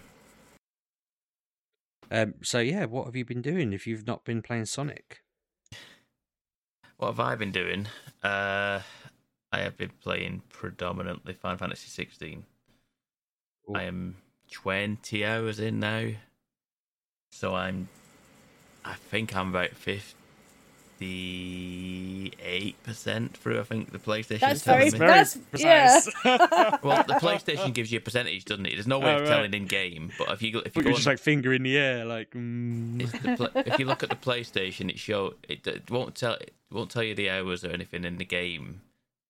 S3: Um, so yeah, what have you been doing if you've not been playing Sonic?
S5: What have I been doing? Uh, I have been playing predominantly Final Fantasy 16.
S3: Ooh.
S5: I am 20 hours in now. So I'm, I think I'm about 58% through, I think, the PlayStation.
S4: That's
S5: telling
S4: very-
S5: me.
S4: That's- yeah.
S5: Well, the PlayStation gives you a percentage, doesn't it? There's no way
S3: Oh,
S5: of
S3: right.
S5: telling in game, but if you if you
S3: But
S5: go
S3: you're
S5: on,
S3: just like finger in the air, like. Mm.
S5: it's the pla if you look at the PlayStation, it show it, it won't tell it won't tell you the hours or anything in the game.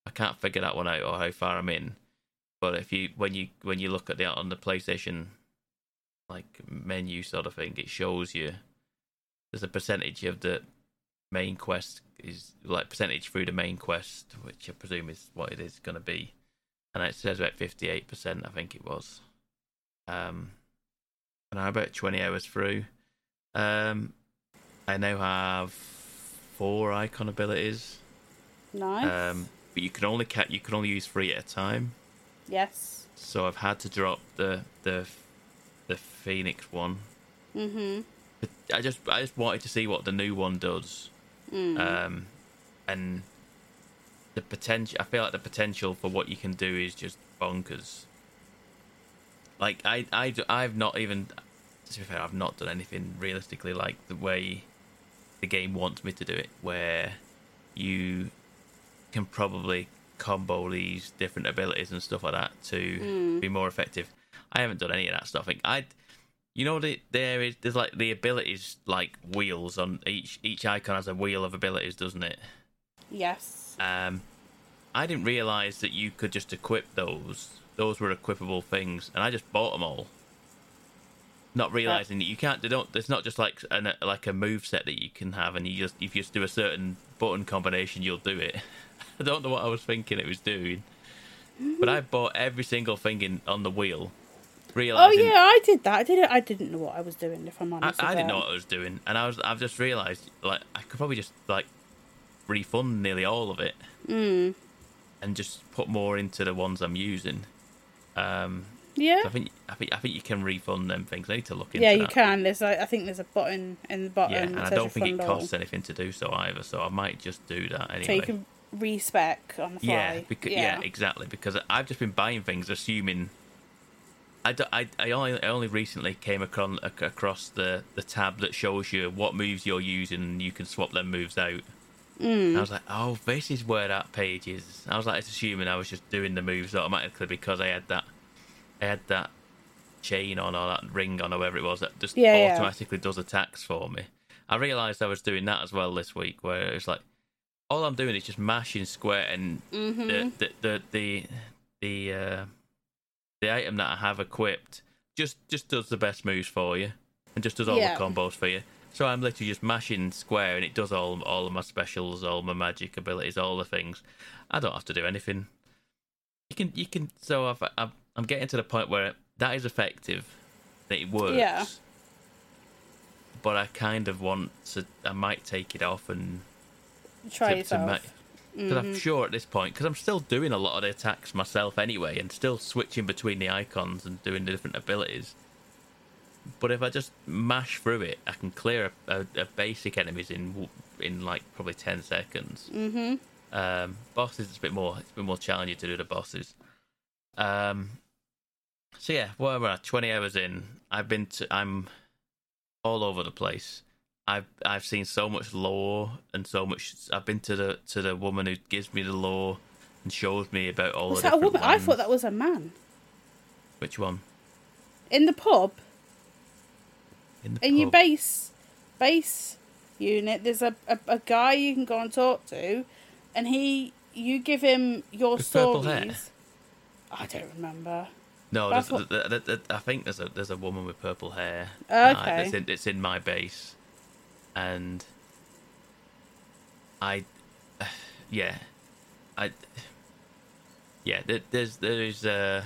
S5: I can't figure that one out or how far I'm in. But if you when you when you look at the on the PlayStation like menu sort of thing, it shows you there's a percentage of the main quest is like percentage through the main quest, which I presume is what it is going to be, and it says about fifty eight percent. I think it was. Um, and I'm about twenty hours through. Um, I now have four Eikon abilities.
S4: Nice.
S5: Um, but you can only ca- you can only use three at a time.
S4: yes.
S5: So I've had to drop the the the Phoenix one.
S4: Mhm.
S5: But I just I just wanted to see what the new one does.
S4: Mm.
S5: Um, and the potential. I feel like the potential for what you can do is just bonkers. Like I I I've not even to be fair I've not done anything realistically like the way the game wants me to do it, where you can probably combo these different abilities and stuff like that to be more effective. I haven't done any of that stuff. I think I, you know, the, there is there's like the abilities like wheels on each each Eikon has a wheel of abilities, doesn't it?
S4: Yes.
S5: Um, I didn't realize that you could just equip those. Those were equipable things, and I just bought them all. Not realizing that you can't. They don't. It's not just like an like a move set that you can have, and you just if you just do a certain button combination, you'll do it. I don't know what I was thinking it was doing, but I bought every single thing in on the wheel.
S4: Oh yeah, I did that. I didn't. I didn't know what I was doing. If I'm honest.
S5: I
S4: with
S5: didn't know what I was doing, and I was I've just realised like I could probably just like refund nearly all of it,
S4: Mm.
S5: and just put more into the ones I'm using. Um,
S4: Yeah.
S5: so I think I think I think you can refund them things. I need to look into
S4: Yeah, you
S5: that.
S4: can. There's. I I think there's a button in the bottom.
S5: Yeah, and I don't think it
S4: refund all.
S5: costs anything to do so either. So I might just do that anyway.
S4: So you can respec on the fly.
S5: Yeah, because, yeah. exactly. Because I've just been buying things assuming. I, I, I only I only recently came across across the, the tab that shows you what moves you're using and you can swap them moves out. Mm. I was like, oh, this is where that page is. I was like, it's assuming I was just doing the moves automatically because I had that, I had that chain on or that ring on or whatever it was that just
S4: Yeah, yeah.
S5: automatically does attacks for me. I realised I was doing that as well this week, where it's like all I'm doing is just mashing square and
S4: Mm-hmm.
S5: the the the the the, uh, the item that I have equipped just just does the best moves for you and just does all
S4: Yeah.
S5: the combos for you. So I'm literally just mashing square and it does all all of my specials, all my magic abilities, all the things. I don't have to do anything. You can you can so I've, I've, I'm getting to the point where that is effective, that it works.
S4: Yeah.
S5: But I kind of want to. I might take it off and
S4: Try
S5: to- to ma- because I'm sure at this point, because I'm still doing a lot of the attacks myself anyway, and still switching between the Eikons and doing the different abilities. But if I just mash through it, I can clear a, a, a basic enemies in in like probably ten seconds.
S4: mm-hmm.
S5: Um, bosses, it's a bit more, it's a bit more challenging to do the bosses. Um, so yeah, whatever. I? Twenty hours in, I've been, to, I'm all over the place. I've I've seen so much lore and so much. I've been to the to the woman who gives me the lore and shows me about all
S4: Was that a woman? I thought that was a man
S5: Which one?
S4: in the pub.
S5: In the
S4: In your base base unit, there's a, a, a guy you can go and talk to, and he you give him your
S5: With purple
S4: stories.
S5: hair?
S4: I don't remember.
S5: No, there's,
S4: what-
S5: I think there's a there's a woman with purple hair.
S4: Okay.
S5: Uh, it's in it's in my base, and I, yeah, I, yeah. There, there's there's uh,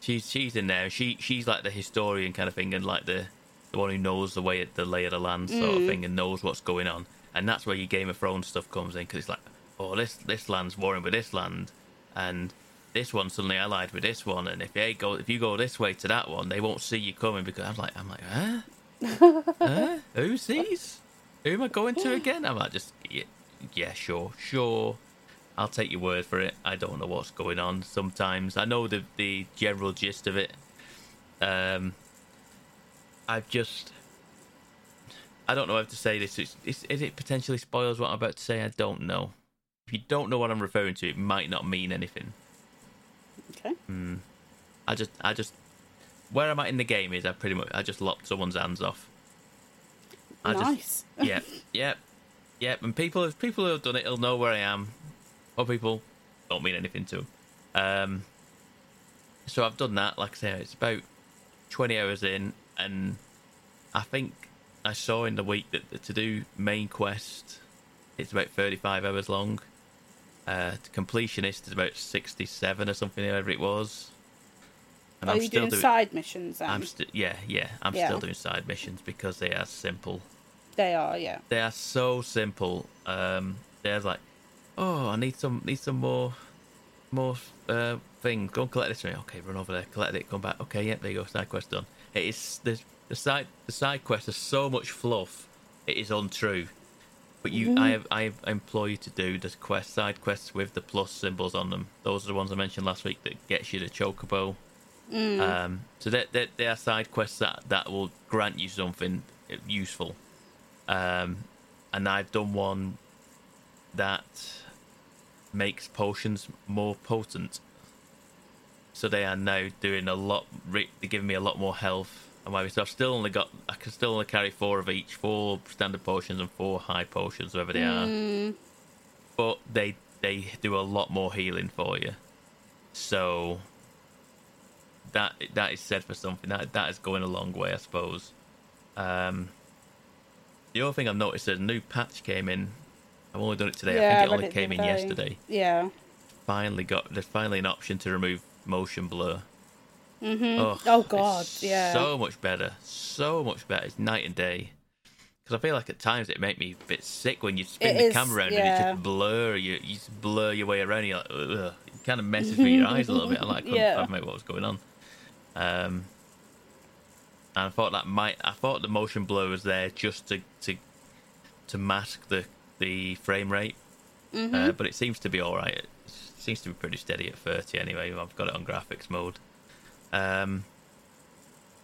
S5: she's she's in there. She she's like the historian kind of thing, and like the the one who knows the way the lay of the land sort of thing, and knows what's going on. And that's where your Game of Thrones stuff comes in because it's like, oh, this this land's warring with this land, and this one suddenly allied with this one, and if they go, if you go this way to that one, they won't see you coming because I'm like, I'm like, huh? huh? Who's these? Who am I going to again? I'm like, just yeah, yeah, sure, sure. I'll take your word for it. I don't know what's going on. Sometimes I know the the general gist of it. Um, I've just, I don't know how to say this. It's, it's, is it potentially spoils what I'm about to say? I don't know. If you don't know what I'm referring to, it might not mean anything.
S4: Okay.
S5: I just, I just, where I'm at in the game is I pretty much, I just lopped someone's hands off. I just-
S4: nice.
S5: yep, yep, yep. And people, if people who have done it, will know where I am. Or people don't mean anything to them. Um, so I've done that. Like I say, it's about twenty hours in, and I think I saw in the week that, the to do main quest, it's about thirty-five hours long. Uh, completionist is about sixty-seven or something, whatever it was. And
S4: Are you still doing side missions then?
S5: I'm still, yeah, yeah. I'm
S4: Yeah.
S5: still doing side missions because they are simple.
S4: They are, yeah.
S5: They are so simple. Um, they're like, oh, I need some, need some more, more uh, things. Go and collect this for me. Okay, run over there, collect it, come back. Okay, yeah, there you go. Side quest done. It is the the side the side quest is so much fluff. It is untrue. But you, I have, I have implore you to do the quest side quests with the plus symbols on them. Those are the ones I mentioned last week that gets you the chocobo. Um, so they, they, they are side quests that, that will grant you something useful. Um, and I've done one that makes potions more potent. So they are now doing a lot. They're giving me a lot more health. And why? So I've still only got. I can still only carry four of each, four standard potions and four high potions, whatever they are. But they they do a lot more healing for you. So that that is said for something. That that is going a long way, I suppose. Um, the other thing I've noticed is a new patch came in. I've only done it today.
S4: yeah,
S5: I think it only
S4: the
S5: came in yesterday.
S4: Yeah.
S5: Finally got there's finally an option to remove motion blur. Mm-hmm.
S4: Oh, God, yeah.
S5: So much better. So much better. It's night and day. Because I feel like at times it make me a bit sick when you spin
S4: It
S5: the
S4: is,
S5: camera around and
S4: yeah.
S5: it just blur you. You just blur your way around. You're like, Ugh. it kind of messes with your eyes a little bit. I like couldn't
S4: Yeah.
S5: fathom out what was going on. Um, and I thought that might. I thought the motion blur was there just to to to mask the the frame rate.
S4: Mm-hmm.
S5: Uh, but it seems to be all right. It seems to be pretty steady at 30 anyway. I've got it on graphics mode. Um,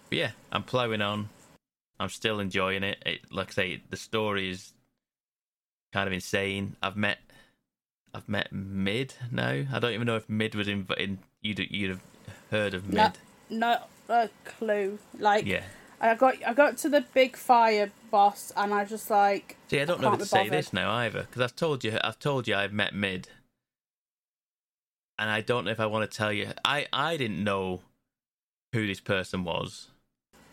S5: but yeah, I'm ploughing on. I'm still enjoying it. it. Like I say, the story is kind of insane. I've met, I've met Mid now. I don't even know if Mid was in. in you'd you'd have heard of Mid.
S4: No, not a clue. Like,
S5: Yeah.
S4: I got I got to the big fire boss, and I just like.
S5: See, I don't know
S4: can't
S5: how to say this now either because I've told you, I've told you, I've met Mid, and I don't know if I want to tell you. I I didn't know who this person was,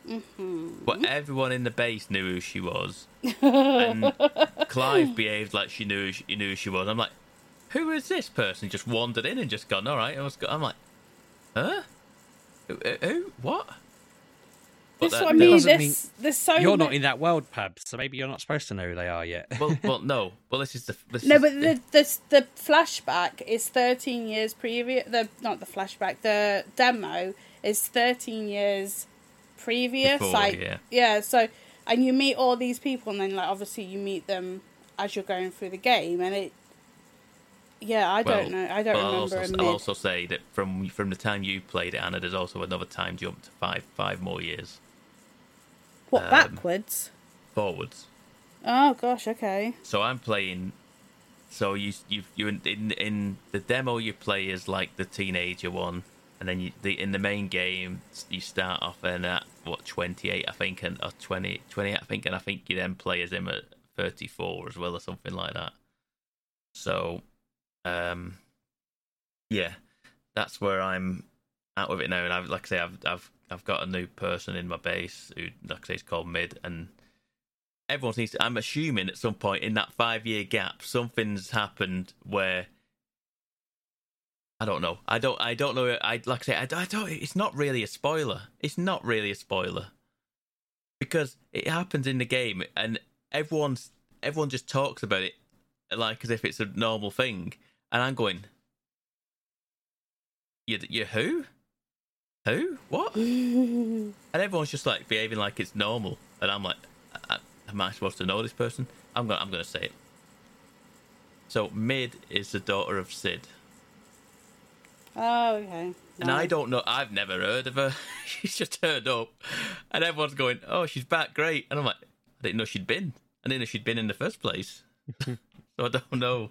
S4: Mm-hmm.
S5: but everyone in the base knew who she was, and Clive behaved like she knew she knew who she was. I'm like, who is this person? Just wandered in and just gone. All right, I was. go-" I'm like, huh? Who? who what? But
S4: This is
S5: that-
S4: what I mean.
S3: doesn't
S4: This there's so
S3: You're not in that world, Pab, so maybe you're not supposed to know who they are yet.
S5: well, well, no. Well, this is the. This
S4: No,
S5: is
S4: but the, the the flashback is 13 years previous. The not the flashback. The demo is 13 years previous.
S5: Before,
S4: like
S5: yeah.
S4: So and you meet all these people, and then like obviously you meet them as you're going through the game, and it. Yeah, I don't know. I don't
S5: well, I'll also, I'll also say that from from the time you played it, Anna, there's also another time jump to five five more years
S4: what
S5: um,
S4: backwards?
S5: forwards.
S4: Oh gosh. Okay.
S5: So I'm playing. So you you you in, in in the demo you play as like the teenager one, and then you the in the main game you start off in at what 28 I think and or 20 28 I think and I think you then play as him at 34 as well or something like that. So, um, yeah, that's where I'm at with it now. And I've like I say I've I've I've got a new person in my base who like I say is called Mid and everyone seems to, I'm assuming at some point in that five year gap, something's happened where I don't know. I don't. I don't know. I like I say. I, I don't. It's not really a spoiler. It's not really a spoiler because it happens in the game, and everyone's everyone just talks about it like as if it's a normal thing, and I'm going. you you who? Who? What? and everyone's just like behaving like it's normal, and I'm like, I, am I supposed to know this person? I'm gonna I'm gonna say it. So Mid is the daughter of Cid.
S4: Oh, okay.
S5: And I don't know. I've never heard of her. she's just turned up, and everyone's going, "Oh, she's back, great!" And I'm like, I didn't know she'd been. I didn't know she'd been in the first place. so I don't know.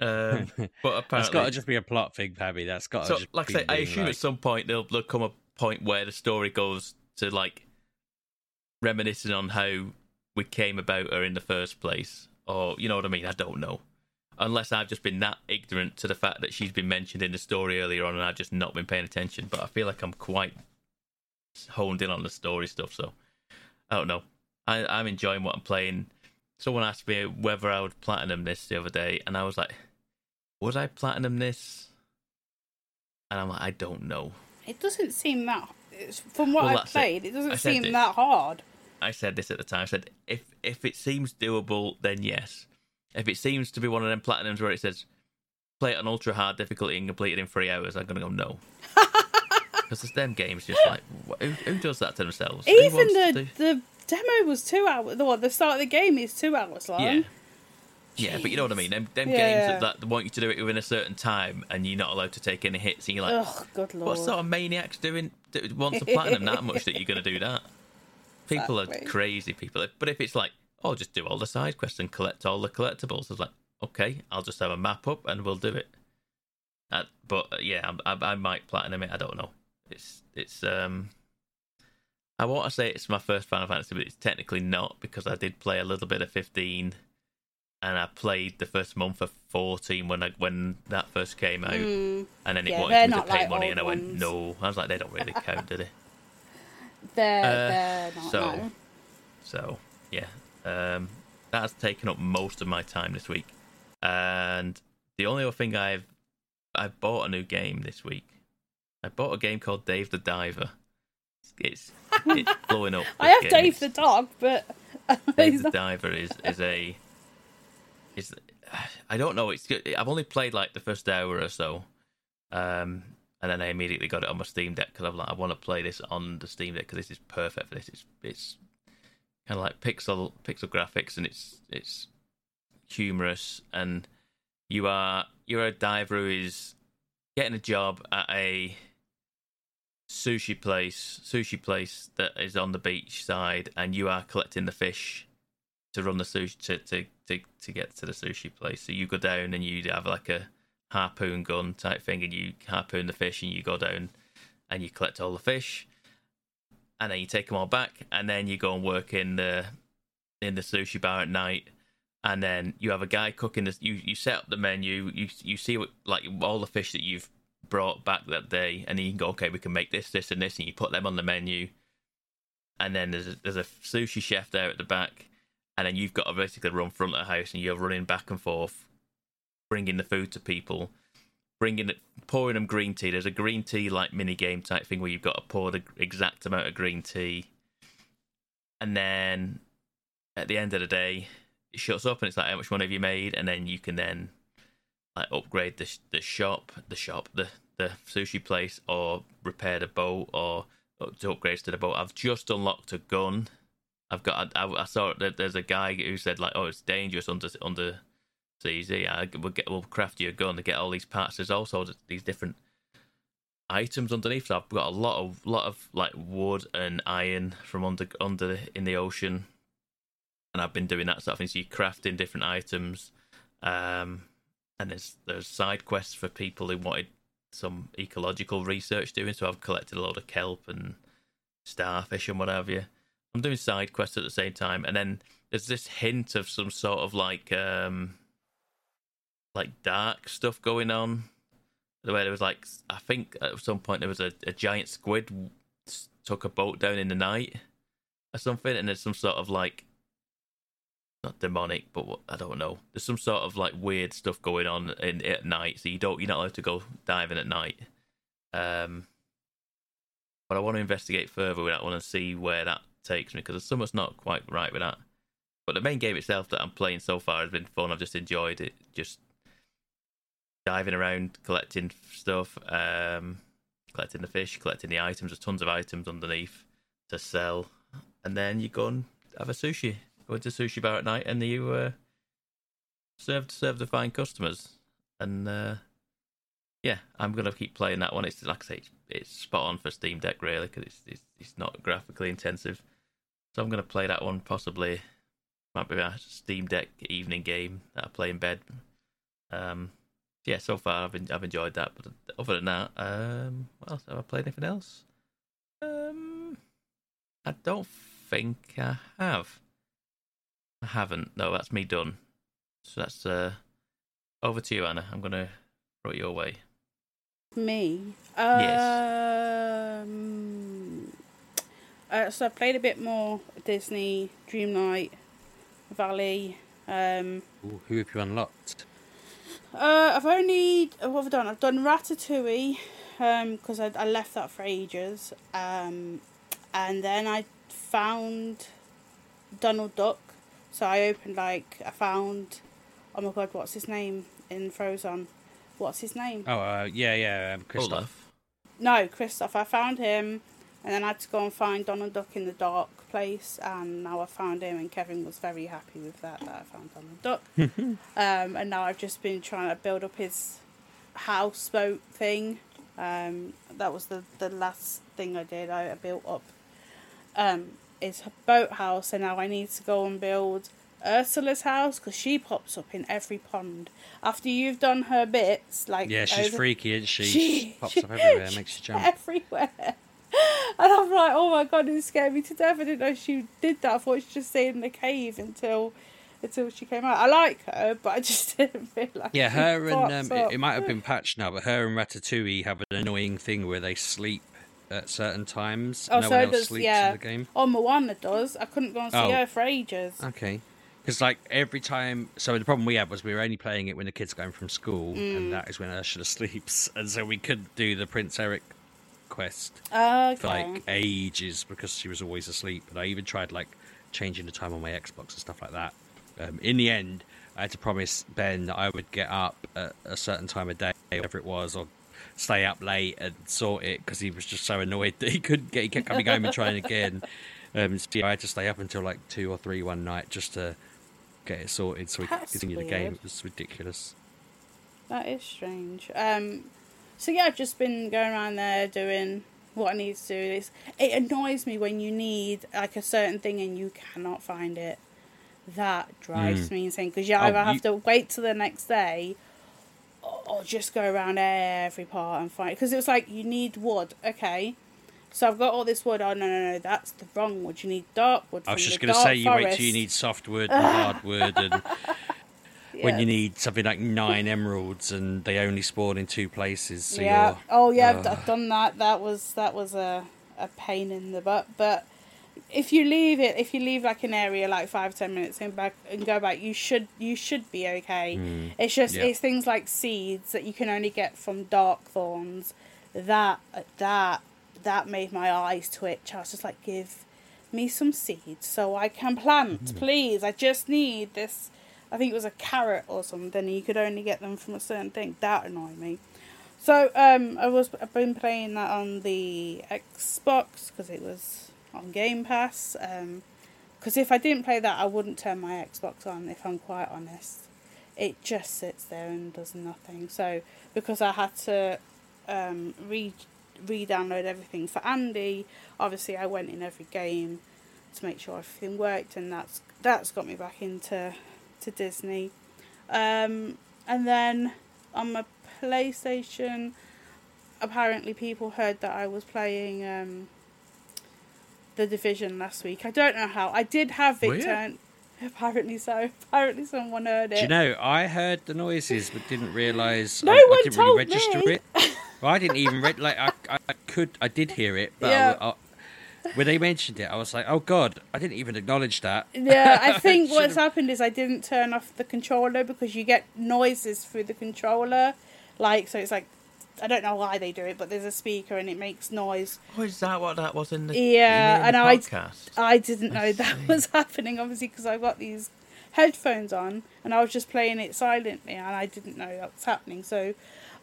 S5: Um, but apparently,
S3: That's got to just be a plot thing, Pabby. That's got to
S5: so, like I say, I assume
S3: like-
S5: at some point there'll, there'll come a point where the story goes to like reminiscing on how we came about her in the first place, or you know what I mean. I don't know, unless I've just been that ignorant to the fact that she's been mentioned in the story earlier on, and I've just not been paying attention. But I feel like I'm quite honed in on the story stuff, so I don't know. I, I'm enjoying what I'm playing. Someone asked me whether I would platinum this the other day, and I was like, "Would I platinum this?" And I'm like, "I don't know."
S4: It doesn't seem that. It's, from what
S5: Well,
S4: I've
S5: it.
S4: played, it, doesn't seem
S5: this.
S4: that hard.
S5: I said this at the time. I said, "If if it seems doable, then yes. If it seems to be one of them platinums where it says play it on ultra hard difficulty and complete it in three hours, I'm gonna go no." Because there's them games just like who, who does that to themselves?
S4: Even the the demo was two hours. The the start of the game is two hours long.
S5: Yeah. Yeah, but you know what I mean. Them, them
S4: Yeah,
S5: games that, that want you to do it within a certain time, and you're not allowed to take any hits, and you're like,
S4: Oh, good lord.
S5: "What sort of maniacs doing do- want to platinum that much that you're going to do that?" People are crazy. People, but if it's like, "Oh, just do all the side quests and collect all the collectibles," it's like, "Okay, I'll just have a map up and we'll do it." Uh, but uh, yeah, I, I, I might platinum it. I don't know. It's it's um. I want to say it's my first Final Fantasy, but it's technically not because I did play a little bit of 15 and I played the first month of 14 when I, when that first came out,
S4: Mm,
S5: and then it
S4: Yeah,
S5: wanted me to pay
S4: like
S5: money, and I went,
S4: ones.
S5: no. I was like, they don't really count, do they?
S4: they're
S5: Uh,
S4: they're not.
S5: so-
S4: no.
S5: So yeah, um, that has taken up most of my time this week, and the only other thing I've I bought a new game this week. I bought a game called Dave the Diver. It's it's blowing up.
S4: I have
S5: game.
S4: Dave the dog, but
S5: Dave the Diver is is a is I don't know. It's. I've only played like the first hour or so, um, and then I immediately got it on my Steam Deck because I'm like, I want to play this on the Steam Deck because this is perfect for this. It's it's kind of like pixel pixel graphics and it's it's humorous and you are you're a diver who is getting a job at a sushi place sushi place that is on the beach side and you are collecting the fish to run the sushi to, to, to, to get to the sushi place. So you go down and you have like a harpoon gun type thing and you harpoon the fish and you go down and you collect all the fish. And then you take them all back and then you go and work in the in the sushi bar at night. And then you have a guy cooking this you you set up the menu you you see what like all the fish that you've brought back that day and then you can go okay we can make this this and this and you put them on the menu. And then there's a, there's a sushi chef there at the back and then you've got to basically run front of the house and you're running back and forth bringing the food to people bringing it pouring them green tea. There's a green tea like mini game type thing where you've got to pour the exact amount of green tea. And then at the end of the day it shuts up and it's like how much money have you made? And then you can then like upgrade the the shop the shop the the sushi place or repair the boat or to upgrades to the boat. I've just unlocked a gun i've got i, I saw that there's a guy who said like oh it's dangerous under under seas yeah we'll get we'll craft you a gun to get all these parts there's also these different items underneath so i've got a lot of lot of like wood and iron from under under in the ocean and I've been doing that sort of thing. So you're crafting different items, um, and there's there's side quests for people who wanted some ecological research doing. So I've collected a lot of kelp and starfish and what have you. I'm doing side quests at the same time, and then there's this hint of some sort of like um, like dark stuff going on. The way there was like, I think at some point there was a, a giant squid took a boat down in the night or something, and there's some sort of like not demonic, but what, I don't know. There's some sort of like weird stuff going on in at night, so you don't you're not allowed to go diving at night. Um, but I want to investigate further with that one and see where that takes me because something's not quite right with that. But the main game itself that I'm playing so far has been fun. I've just enjoyed it. Just diving around collecting stuff, um, collecting the fish, collecting the items. There's tons of items underneath to sell, and then you go and have a sushi. Go into a sushi bar at night, and you uh, serve serve the fine customers. And uh, yeah, I'm gonna keep playing that one. It's like I say, it's, it's spot on for Steam Deck really because it's, it's it's not graphically intensive. So I'm gonna play that one possibly. Might be a Steam Deck evening game that I play in bed. Um, yeah, so far I've I've enjoyed that. But other than that, um, what else have I played? Anything else? Um, I don't think I have. I haven't. No, that's me done. So that's uh, over to you, Anna. I'm gonna throw it your way.
S4: Me?
S5: Yes.
S4: Um, uh, so I've played a bit more Disney, Dreamlight, Valley. Um,
S3: Ooh, who have you unlocked?
S4: uh, I've only what have I done? I've done Ratatouille because I, I left that for ages, um, and then I found Donald Duck. So I opened like I found, oh my god, what's his name in Frozen? What's his name?
S3: Oh, uh, yeah, yeah, um, Kristoff.
S5: Olaf.
S4: No, Kristoff. I found him, and then I had to go and find Donald Duck in the dark place, and now I found him, and Kevin was very happy with that. That I found Donald Duck, um, and now I've just been trying to build up his houseboat thing. Um, that was the the last thing I did. I built up um his boathouse, and now I need to go and build. Ursula's house because she pops up in every pond after you've done her bits like
S3: Yeah, she's
S4: over-
S3: freaky, isn't she?
S4: She-
S3: She pops up everywhere, makes you jump.
S4: everywhere. And I'm like, oh my god, it scared me to death. I didn't know she did that. I thought she just stayed in the cave until until she came out. I like her, but I just didn't feel
S3: like
S4: Yeah,
S3: her and um, it, it might have been patched now, but her and Ratatouille have an annoying thing where they sleep at certain times.
S4: Oh,
S3: no
S4: so
S3: one else
S4: does
S3: sleeps
S4: yeah.
S3: in the game.
S4: Oh, Moana does. I couldn't go and see
S3: Oh.
S4: her for ages.
S3: Okay. Because like every time, so the problem we had was we were only playing it when the kids going from school,
S4: Mm.
S3: and that is when Ursula sleeps, and so we couldn't do the Prince Eric quest
S4: Okay.
S3: for like ages because she was always asleep. And I even tried like changing the time on my Xbox and stuff like that. Um, in the end, I had to promise Ben that I would get up at a certain time of day, whatever it was, or stay up late and sort it because he was just so annoyed that he couldn't get. He kept coming home and trying again. Um, so yeah, I had to stay up until like two or three one night just to get it sorted so we could continue the game. It was ridiculous.
S4: That is strange. Um, so yeah, I've just been going around there doing what I need to do. It's, it annoys me when you need like a certain thing and you cannot find it. That drives
S3: Mm.
S4: me insane because you
S3: Oh,
S4: either
S3: you-
S4: have to wait till the next day or, or just go around every part and find. Because it was like you need wood, okay. So I've got all this wood. Oh no no no, that's the wrong wood. You need dark wood.
S3: I was just going to say you wait till you need soft wood and hardwood and when you need something like nine emeralds and they only spawn in two places. So
S4: yeah. Oh yeah, I've,
S3: uh,
S4: I've done that. That was that was a a pain in the butt. But if you leave it, if you leave like an area like five ten minutes and back and go back, you should you should be okay. It's just
S3: yeah.
S4: it's things like seeds that you can only get from dark thorns. That that that made my eyes twitch. I was just like, give me some seeds so I can plant, please. I just need this. I think it was a carrot or something. You could only get them from a certain thing. That annoyed me. So um, I was I've been playing that on the Xbox because it was on Game Pass. Because if I didn't play that, I wouldn't turn my Xbox on. If I'm quite honest, it just sits there and does nothing. So because I had to um, re re-download everything for Andy, obviously I went in every game to make sure everything worked, and that's that's got me back into to Disney. Um, and then on my PlayStation, apparently people heard that I was playing um, the Division last week. I don't know how. I did have Victor. Apparently so. Apparently someone heard it.
S3: Do you know, I heard the noises but didn't realise
S4: No
S3: I, I
S4: one
S3: didn't
S4: told
S3: really register
S4: me.
S3: it. Well, I didn't even read like I, I could I did hear it, but
S4: Yeah.
S3: I, I, when they mentioned it, I was like, oh god, I didn't even acknowledge that.
S4: Yeah, I think what's
S3: Should've-
S4: happened is I didn't turn off the controller because you get noises through the controller. Like, so it's like, I don't know why they do it, but there's a speaker and it makes noise.
S5: Oh, is that what that was in the
S4: Yeah,
S5: in the
S4: and I-
S5: podcast?
S4: I didn't know
S5: I
S4: that was happening, obviously, because I've got these headphones on and I was just playing it silently and I didn't know that was happening. So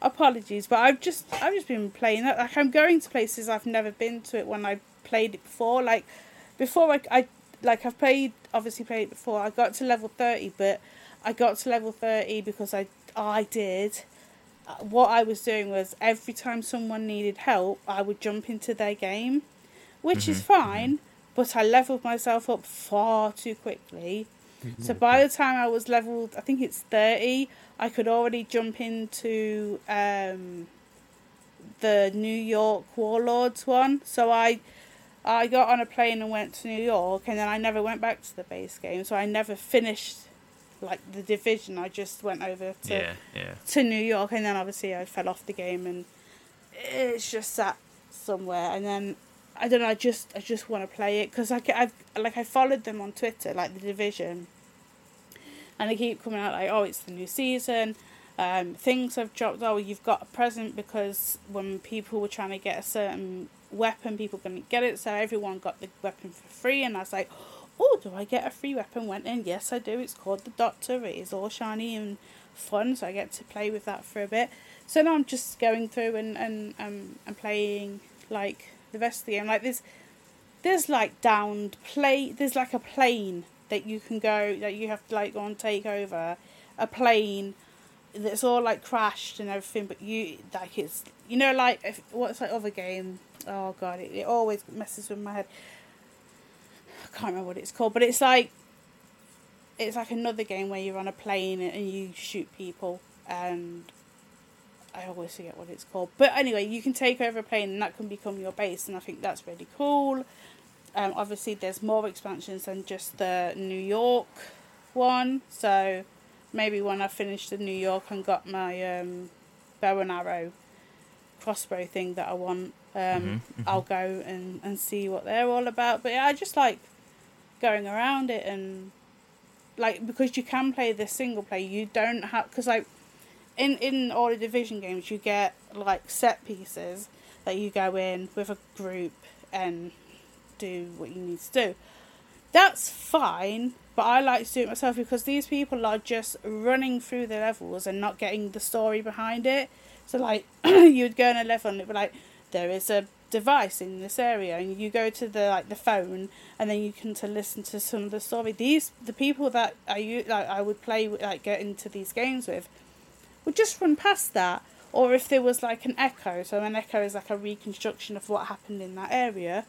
S4: apologies, but I've just I've just been playing that. Like I'm going to places I've never been to it when I played it before. Like before I, I like I've played obviously played it before. I got to level thirty, but I got to level thirty because I I did. uh, What I was doing was every time someone needed help, I would jump into their game, which is fine. But I leveled myself up far too quickly. So by the time I was leveled, I think it's thirty, I could already jump into um, the New York Warlords one. So I I got on a plane and went to New York, and then I never went back to the base game. So I never finished like the division. I just went over to
S5: Yeah, yeah.
S4: to New York, and then obviously I fell off the game, and it's just sat somewhere. And then I don't know. I just I just want to play it because I I've like I followed them on Twitter, like the division, and they keep coming out like, oh, it's the new season. Um, things have dropped. Oh, you've got a present because when people were trying to get a certain weapon, people couldn't get it, so everyone got the weapon for free. And I was like, oh, do I get a free weapon? Went in, yes, I do. It's called the Doctor. It is all shiny and fun, so I get to play with that for a bit. So now I'm just going through and and um and playing like the rest of the game. Like there's there's like downed play. There's like a plane that you can go that you have to like go and take over a plane that's all like crashed and everything. But you like it's you know like if, what's that other game? Oh god, it, it always messes with my head. I can't remember what it's called, but it's like it's like another game where you're on a plane and you shoot people and I always forget what it's called. But anyway, you can take over a plane and that can become your base, and I think that's really cool. Um, obviously, there's more expansions than just the New York one, so maybe when I finish the New York and got my um, bow and arrow crossbow thing that I want, um, I'll go and, and see what they're all about. But yeah, I just like going around it and like because you can play the single play, you don't have because like in in all the division games you get like set pieces that you go in with a group and do what you need to do. That's fine, but I like to do it myself because these people are just running through the levels and not getting the story behind it. So like you'd go on a level and it'd be like there is a device in this area and you go to the like the phone and then you can to listen to some of the story. These the people that I like I would play like get into these games with would just run past that. Or if there was like an echo, so an echo is like a reconstruction of what happened in that area,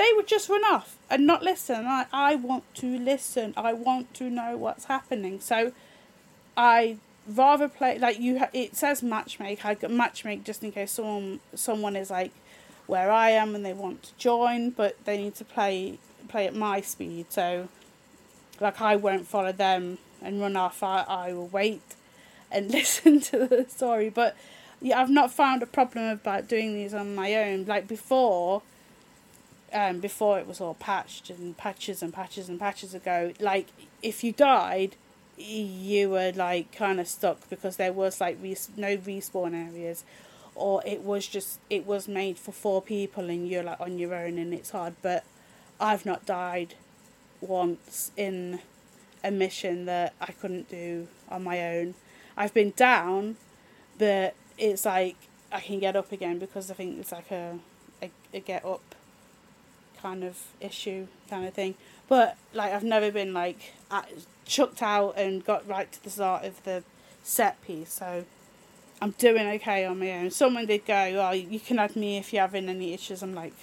S4: they would just run off and not listen. I, I want to listen. I want to know what's happening. So I rather play like you. Ha- it says matchmake. I got matchmake just in case someone someone is like where I am and they want to join, but they need to play play at my speed. So like I won't follow them and run off. I I will wait and listen to the story. But yeah, I've not found a problem about doing these on my own. Like before, um, before it was all patched and patches and patches and patches ago. Like if you died, you were like kind of stuck because there was like res- no respawn areas, or it was just it was made for four people and you're like on your own and it's hard. But I've not died once in a mission that I couldn't do on my own. I've been down, but it's like I can get up again because I think it's like a a, a get up kind of issue kind of thing. But like I've never been like chucked out and got right to the start of the set piece. So I'm doing okay on my own. Someone did go, "Oh, you can add me if you're having any issues." I'm like,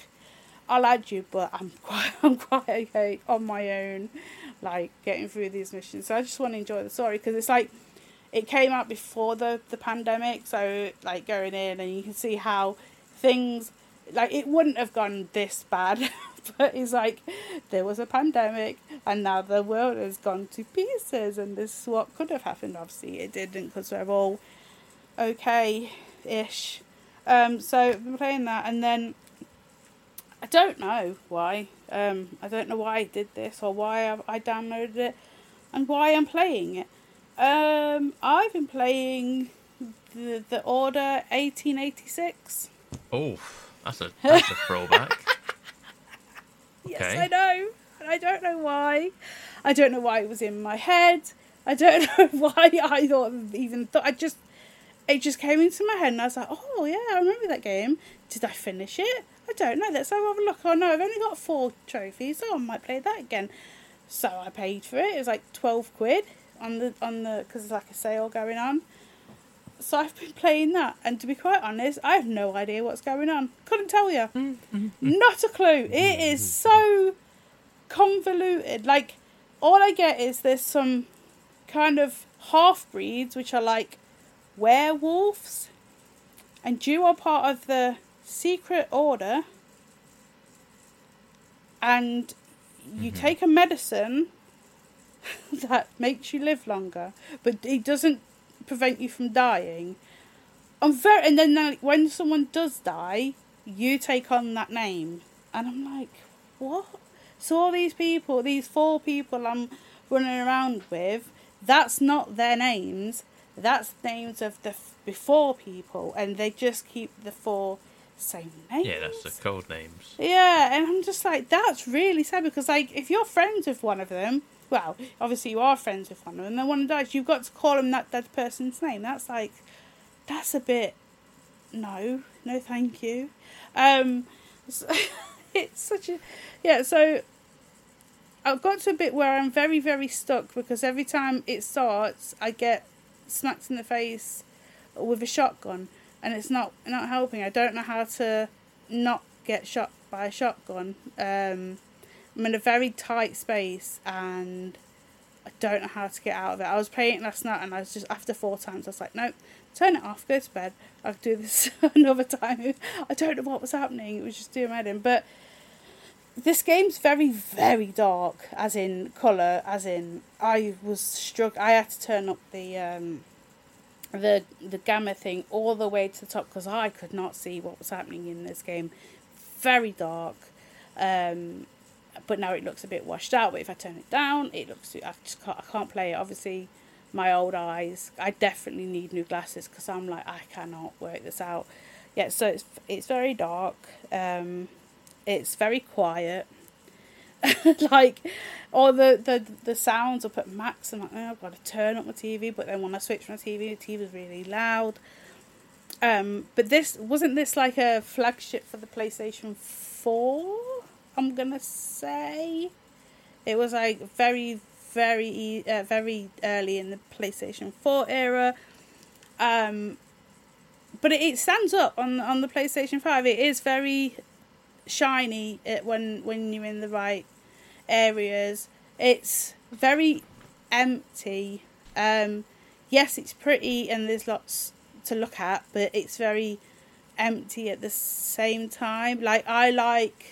S4: I'll add you, but I'm quite I'm quite okay on my own, like getting through these missions. So I just want to enjoy the story because it's like it came out before the the pandemic, so like going in and you can see how things like it wouldn't have gone this bad, but it's like there was a pandemic and now the world has gone to pieces, and this is what could have happened. Obviously, it didn't because we're all okay ish. Um, so been playing that, and then I don't know why. Um, I don't know why I did this or why I, I downloaded it, and why I'm playing it. Um, I've been playing the the Order eighteen eighty six.
S5: Oh, that's a that's a throwback.
S4: Yes,
S5: Okay.
S4: I know. I don't know why. I don't know why it was in my head. I don't know why I thought even thought I just it just came into my head and I was like, oh yeah, I remember that game. Did I finish it? I don't know. Let's have a look. Oh no, I've only got four trophies. so I might play that again. So I paid for it. It was like twelve quid on the on the because there's like a sale going on. So I've been playing that, and to be quite honest, I have no idea what's going on. Couldn't tell you. Mm, mm-hmm. Not a clue. It is mm. so convoluted. Like all I get is there's some kind of half breeds which are like werewolves, and you are part of the secret order, and you mm-hmm. take a medicine that makes you live longer, but it doesn't prevent you from dying. I'm very, and then like, when someone does die, you take on that name, and I'm like, what? So all these people, these four people I'm running around with, that's not their names. That's names of the f- before people, and they just keep the four same names.
S5: Yeah, that's the code names.
S4: Yeah, and I'm just like, that's really sad because, like, if you're friends with one of them, well, obviously you are friends with one of them, and then one dies, you've got to call them that dead person's name. That's like, that's a bit, no, no, thank you. Um, so- it's such a, yeah. So I've got to a bit where I'm very, very stuck because every time it starts, I get smacked in the face with a shotgun, and it's not not helping. I don't know how to not get shot by a shotgun. Um, I'm in a very tight space, and I don't know how to get out of it. I was playing last night, and I was just after four times, I was like, nope, turn it off, go to bed. I'll do this another time. I don't know what was happening. It was just doing my in, but this game's very very dark as in color as in i was struck i had to turn up the um the the gamma thing all the way to the top because i could not see what was happening in this game very dark um but now it looks a bit washed out but if i turn it down it looks i just can't, i can't play it obviously my old eyes i definitely need new glasses because i'm like i cannot work this out yeah so it's it's very dark um it's very quiet. like all the, the the sounds up at max. I'm like, oh, I've got to turn up my TV. But then when I switch my TV, the TV TV's really loud. Um, but this wasn't this like a flagship for the PlayStation Four. I'm gonna say it was like very very uh, very early in the PlayStation Four era. Um, but it, it stands up on on the PlayStation Five. It is very shiny it, when when you're in the right areas. It's very empty. Um, yes, it's pretty and there's lots to look at, but it's very empty at the same time. Like I like,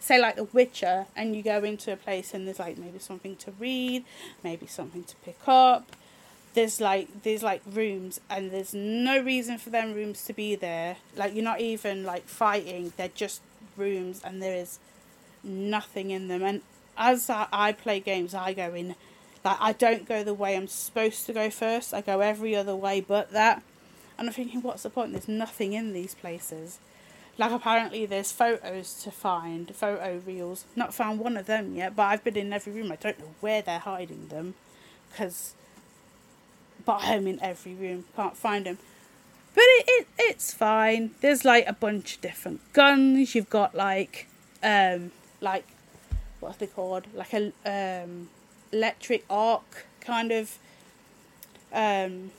S4: say, like The Witcher, and you go into a place and there's like maybe something to read, maybe something to pick up. There's like there's like rooms and there's no reason for them rooms to be there. Like you're not even like fighting. They're just rooms and there is nothing in them. And as I, I play games, I go in like I don't go the way I'm supposed to go first. I go every other way but that. And I'm thinking, what's the point? There's nothing in these places. Like apparently there's photos to find, photo reels. Not found one of them yet, but I've been in every room. I don't know where they're hiding them, because. But I'm in every room, can't find them. But it, it it's fine. There's like a bunch of different guns. You've got like um like what's they called? Like a um electric arc kind of um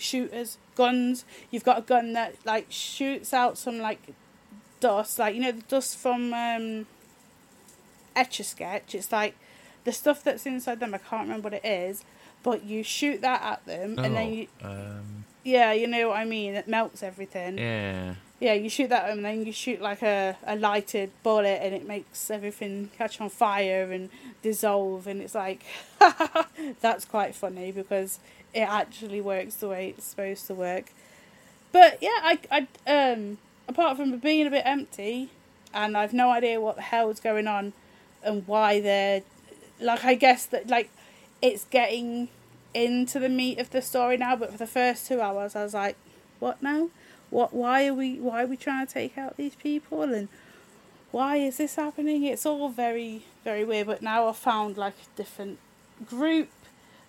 S4: shooters, guns. You've got a gun that like shoots out some like dust, like you know the dust from um Etch a Sketch. It's like the stuff that's inside them. I can't remember what it is, but you shoot that at them, and then you
S5: um,
S4: yeah, you know what I mean. It melts everything.
S5: yeah.
S4: Yeah, you shoot that and then you shoot like a, a lighted bullet and it makes everything catch on fire and dissolve and it's like that's quite funny because it actually works the way it's supposed to work. But yeah, I I um apart from being a bit empty and I've no idea what the hell's going on and why they're like I guess that like it's getting into the meat of the story now, but for the first two hours I was like, What now? What why are we why are we trying to take out these people and why is this happening? It's all very, very weird. But now I've found like a different group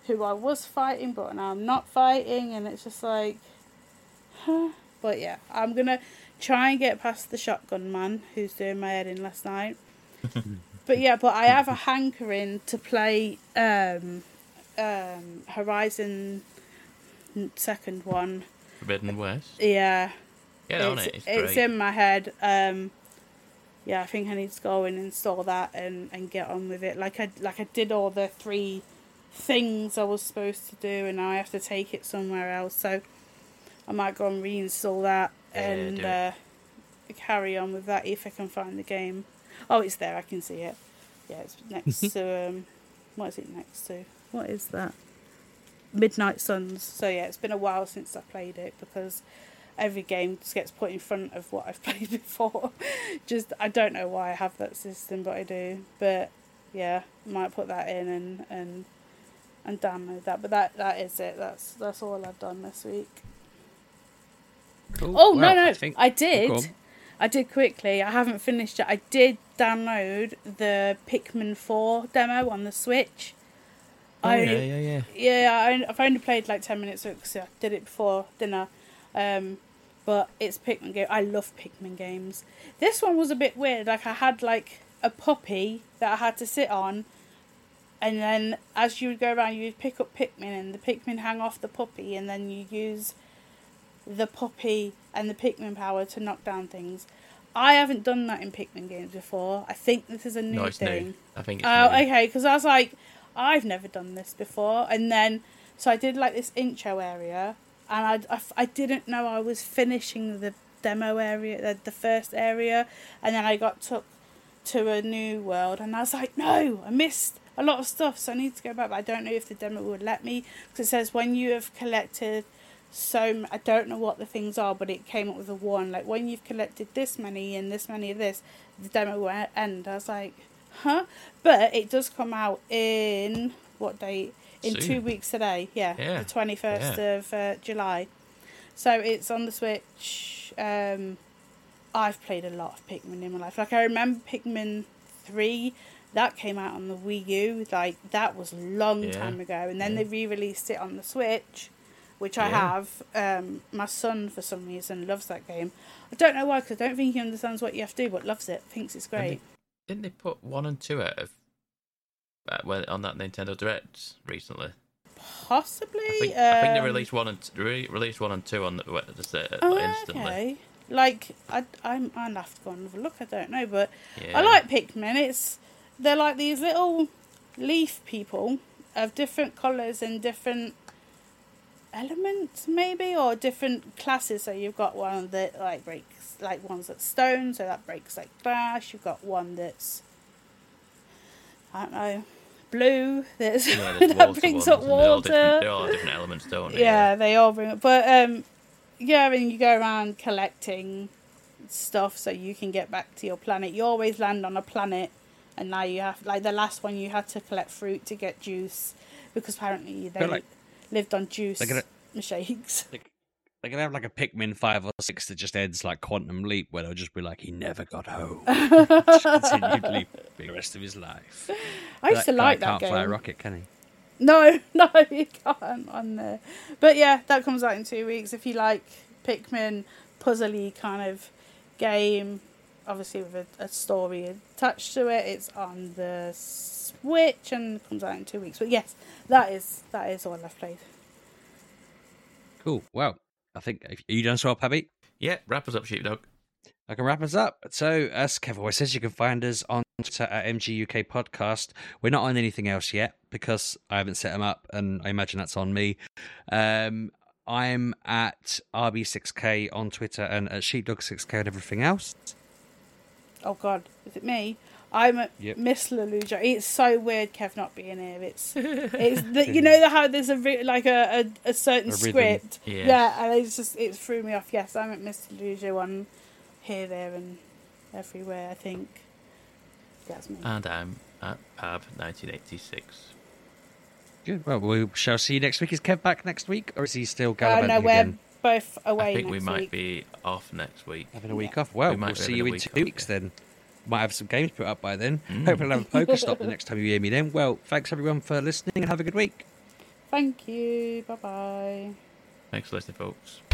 S4: who I was fighting, but now I'm not fighting, and it's just like, huh. But yeah, I'm gonna try and get past the shotgun man who's doing my head in last night. but yeah, but I have a hankering to play um, um, Horizon second one.
S5: Forbidden West.
S4: Yeah,
S5: Get on
S4: it's,
S5: it. It's,
S4: it's
S5: great.
S4: in my head. Um, yeah, I think I need to go and install that and, and get on with it. Like I like I did all the three things I was supposed to do, and now I have to take it somewhere else. So I might go and reinstall that and
S5: it.
S4: uh, carry on with that if I can find the game. Oh, it's there. I can see it. Yeah, it's next to um, what is it next to? What is that? Midnight Suns. So yeah, it's been a while since I played it because every game just gets put in front of what I've played before. just I don't know why I have that system, but I do. But yeah, might put that in and and and download that. But that that is it. That's that's all I've done this week.
S3: Cool.
S4: Oh
S3: Well,
S4: no no,
S3: I, think...
S4: I did. I did quickly. I haven't finished it. I did download the Pikmin Four demo on the Switch.
S5: Oh,
S4: I
S5: yeah, yeah, yeah.
S4: yeah, I, I've only played like ten minutes because I did it before dinner. Um, but it's Pikmin game. I love Pikmin games. This one was a bit weird. Like I had like a puppy that I had to sit on, and then as you would go around, you would pick up Pikmin, and the Pikmin hang off the puppy, and then you use the puppy and the Pikmin power to knock down things. I haven't done that in Pikmin games before. I think this is a new
S5: No, it's
S4: thing.
S5: new. I think
S4: Oh,
S5: new.
S4: okay. Because I was like, I've never done this before, and then so I did like this intro area, and I I didn't know I was finishing the demo area, the, the first area, and then I got took to a new world, and I was like, no, I missed a lot of stuff, so I need to go back. But I don't know if the demo would let me because it says when you have collected. So I don't know what the things are, but it came up with a one. Like when you've collected this many and this many of this, the demo will end. I was like, huh? But it does come out in what date? In two weeks today. Yeah,
S5: Yeah,
S4: the twenty first
S5: yeah.
S4: of uh, July. So it's on the Switch. Um, I've played a lot of Pikmin in my life. Like I remember Pikmin three. That came out on the Wii U. Like that was a long
S5: Yeah,
S4: time ago, and then
S5: yeah.
S4: they re-released it on the Switch, which I
S5: Yeah.
S4: have. Um, my son, for some reason, loves that game. I don't know why, because I don't think he understands what you have to do, but loves it. Thinks it's great.
S5: Didn't they put one and two out of uh, on that Nintendo Direct recently?
S4: Possibly.
S5: I think, I think they
S4: um,
S5: released one and t- re- released one and two on the, what, the set
S4: Oh,
S5: like, instantly.
S4: okay. Like I, I'm, I'll have to go and have a look. I don't know, but
S5: Yeah.
S4: I like Pikmin. It's they're like these little leaf people of different colours and different elements, maybe, or different classes. So you've got one that like breaks, like one's that's stone, so that breaks like glass. You've got one that's I don't know, blue. That's
S5: Yeah,
S4: that brings up
S5: and They all,
S4: water.
S5: different, different elements, don't they?
S4: Yeah, they all bring up But um, yeah, and you go around collecting stuff so you can get back to your planet. You always land on a planet, and now you have like the last one you had to collect fruit to get juice because apparently they
S3: like-
S4: lived on juice
S3: They're gonna-
S4: shakes.
S3: They're gonna have like a Pikmin five or six that just ends like Quantum Leap, where they'll just be like, "He never got home." just continued leaping the rest of his life.
S4: I used to like that
S3: can't
S4: game.
S3: fly a rocket, can he?
S4: No, no, you can't on there. But yeah, that comes out in two weeks. If you like Pikmin puzzly kind of game, obviously with a, a story attached to it, it's on the Switch and comes out in two weeks. But yes, that is that is all I've played.
S3: Cool. Well, I think are you done, Swap Abby?
S5: Yeah, wrap us up, Sheepdog.
S3: I can wrap us up. So, as Kev always says, you can find us on Twitter at MGUK Podcast. We're not on anything else yet because I haven't set them up, and I imagine that's on me. Um, I'm at RB6K on Twitter and at Sheepdog6K and everything else.
S4: Oh God, is it me? I'm at
S3: Yep.
S4: Miss Leluja. It's so weird, Kev not being here. It's it's the, you know how there's a ri- like a, a, a certain
S3: A
S4: script.
S5: Yeah.
S4: Yeah, and it's just it threw me off. Yes, I'm at Miss Leluja on here, there, and everywhere. I think that's me.
S5: And I'm at Pab 1986.
S3: Good. Well, we shall see you next week. Is Kev back next week, or is he still
S4: uh,
S3: gallivanting
S4: no, we're
S3: again?
S4: Both away
S5: I think
S4: next
S5: we might
S4: week.
S5: be off next week.
S3: Having a week
S4: Yeah.
S3: off. Well,
S5: We might
S3: we'll see you in two
S5: off,
S3: weeks
S5: yeah.
S3: then. might have some games put up by then. Mm. Hopefully, I'll have a Pokestop the next time you hear me. Then, well, thanks everyone for listening and have a good week.
S4: Thank you. Bye bye.
S5: Thanks for listening, folks.